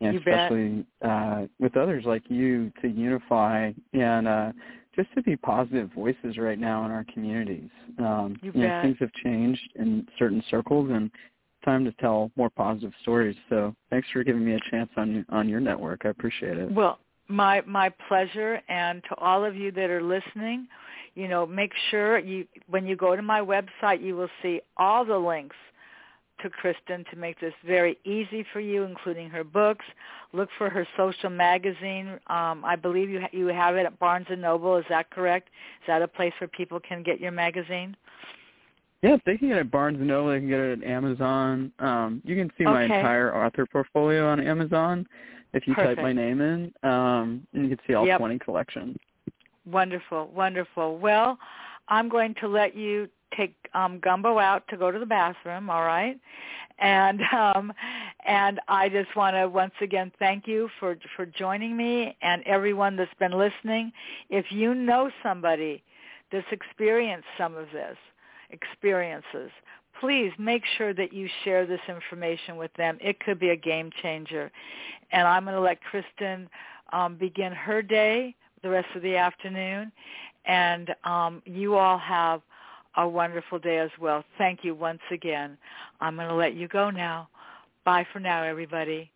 and you especially uh, with others like you to unify and uh, just to be positive voices right now in our communities. Um, you, you bet. know, things have changed in certain circles, and it's time to tell more positive stories. So, thanks for giving me a chance on on your network. I appreciate it. Well, my my pleasure, and to all of you that are listening you know, make sure you when you go to my website, you will see all the links to Kristen to make this very easy for you, including her books. Look for her social magazine. Um, I believe you ha- you have it at Barnes and Noble. Is that correct? Is that a place where people can get your magazine? Yeah, they can get it at Barnes and Noble. They can get it at Amazon. Um, you can see okay. my entire author portfolio on Amazon if you Perfect. type my name in, um, and you can see all yep. 20 collections. Wonderful, wonderful. Well, I'm going to let you take um, Gumbo out to go to the bathroom, all right? And um, and I just want to once again thank you for for joining me and everyone that's been listening. If you know somebody that's experienced some of this experiences, please make sure that you share this information with them. It could be a game changer. And I'm going to let Kristen um, begin her day the rest of the afternoon. And um, you all have a wonderful day as well. Thank you once again. I'm going to let you go now. Bye for now, everybody.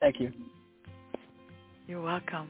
Thank you. You're welcome.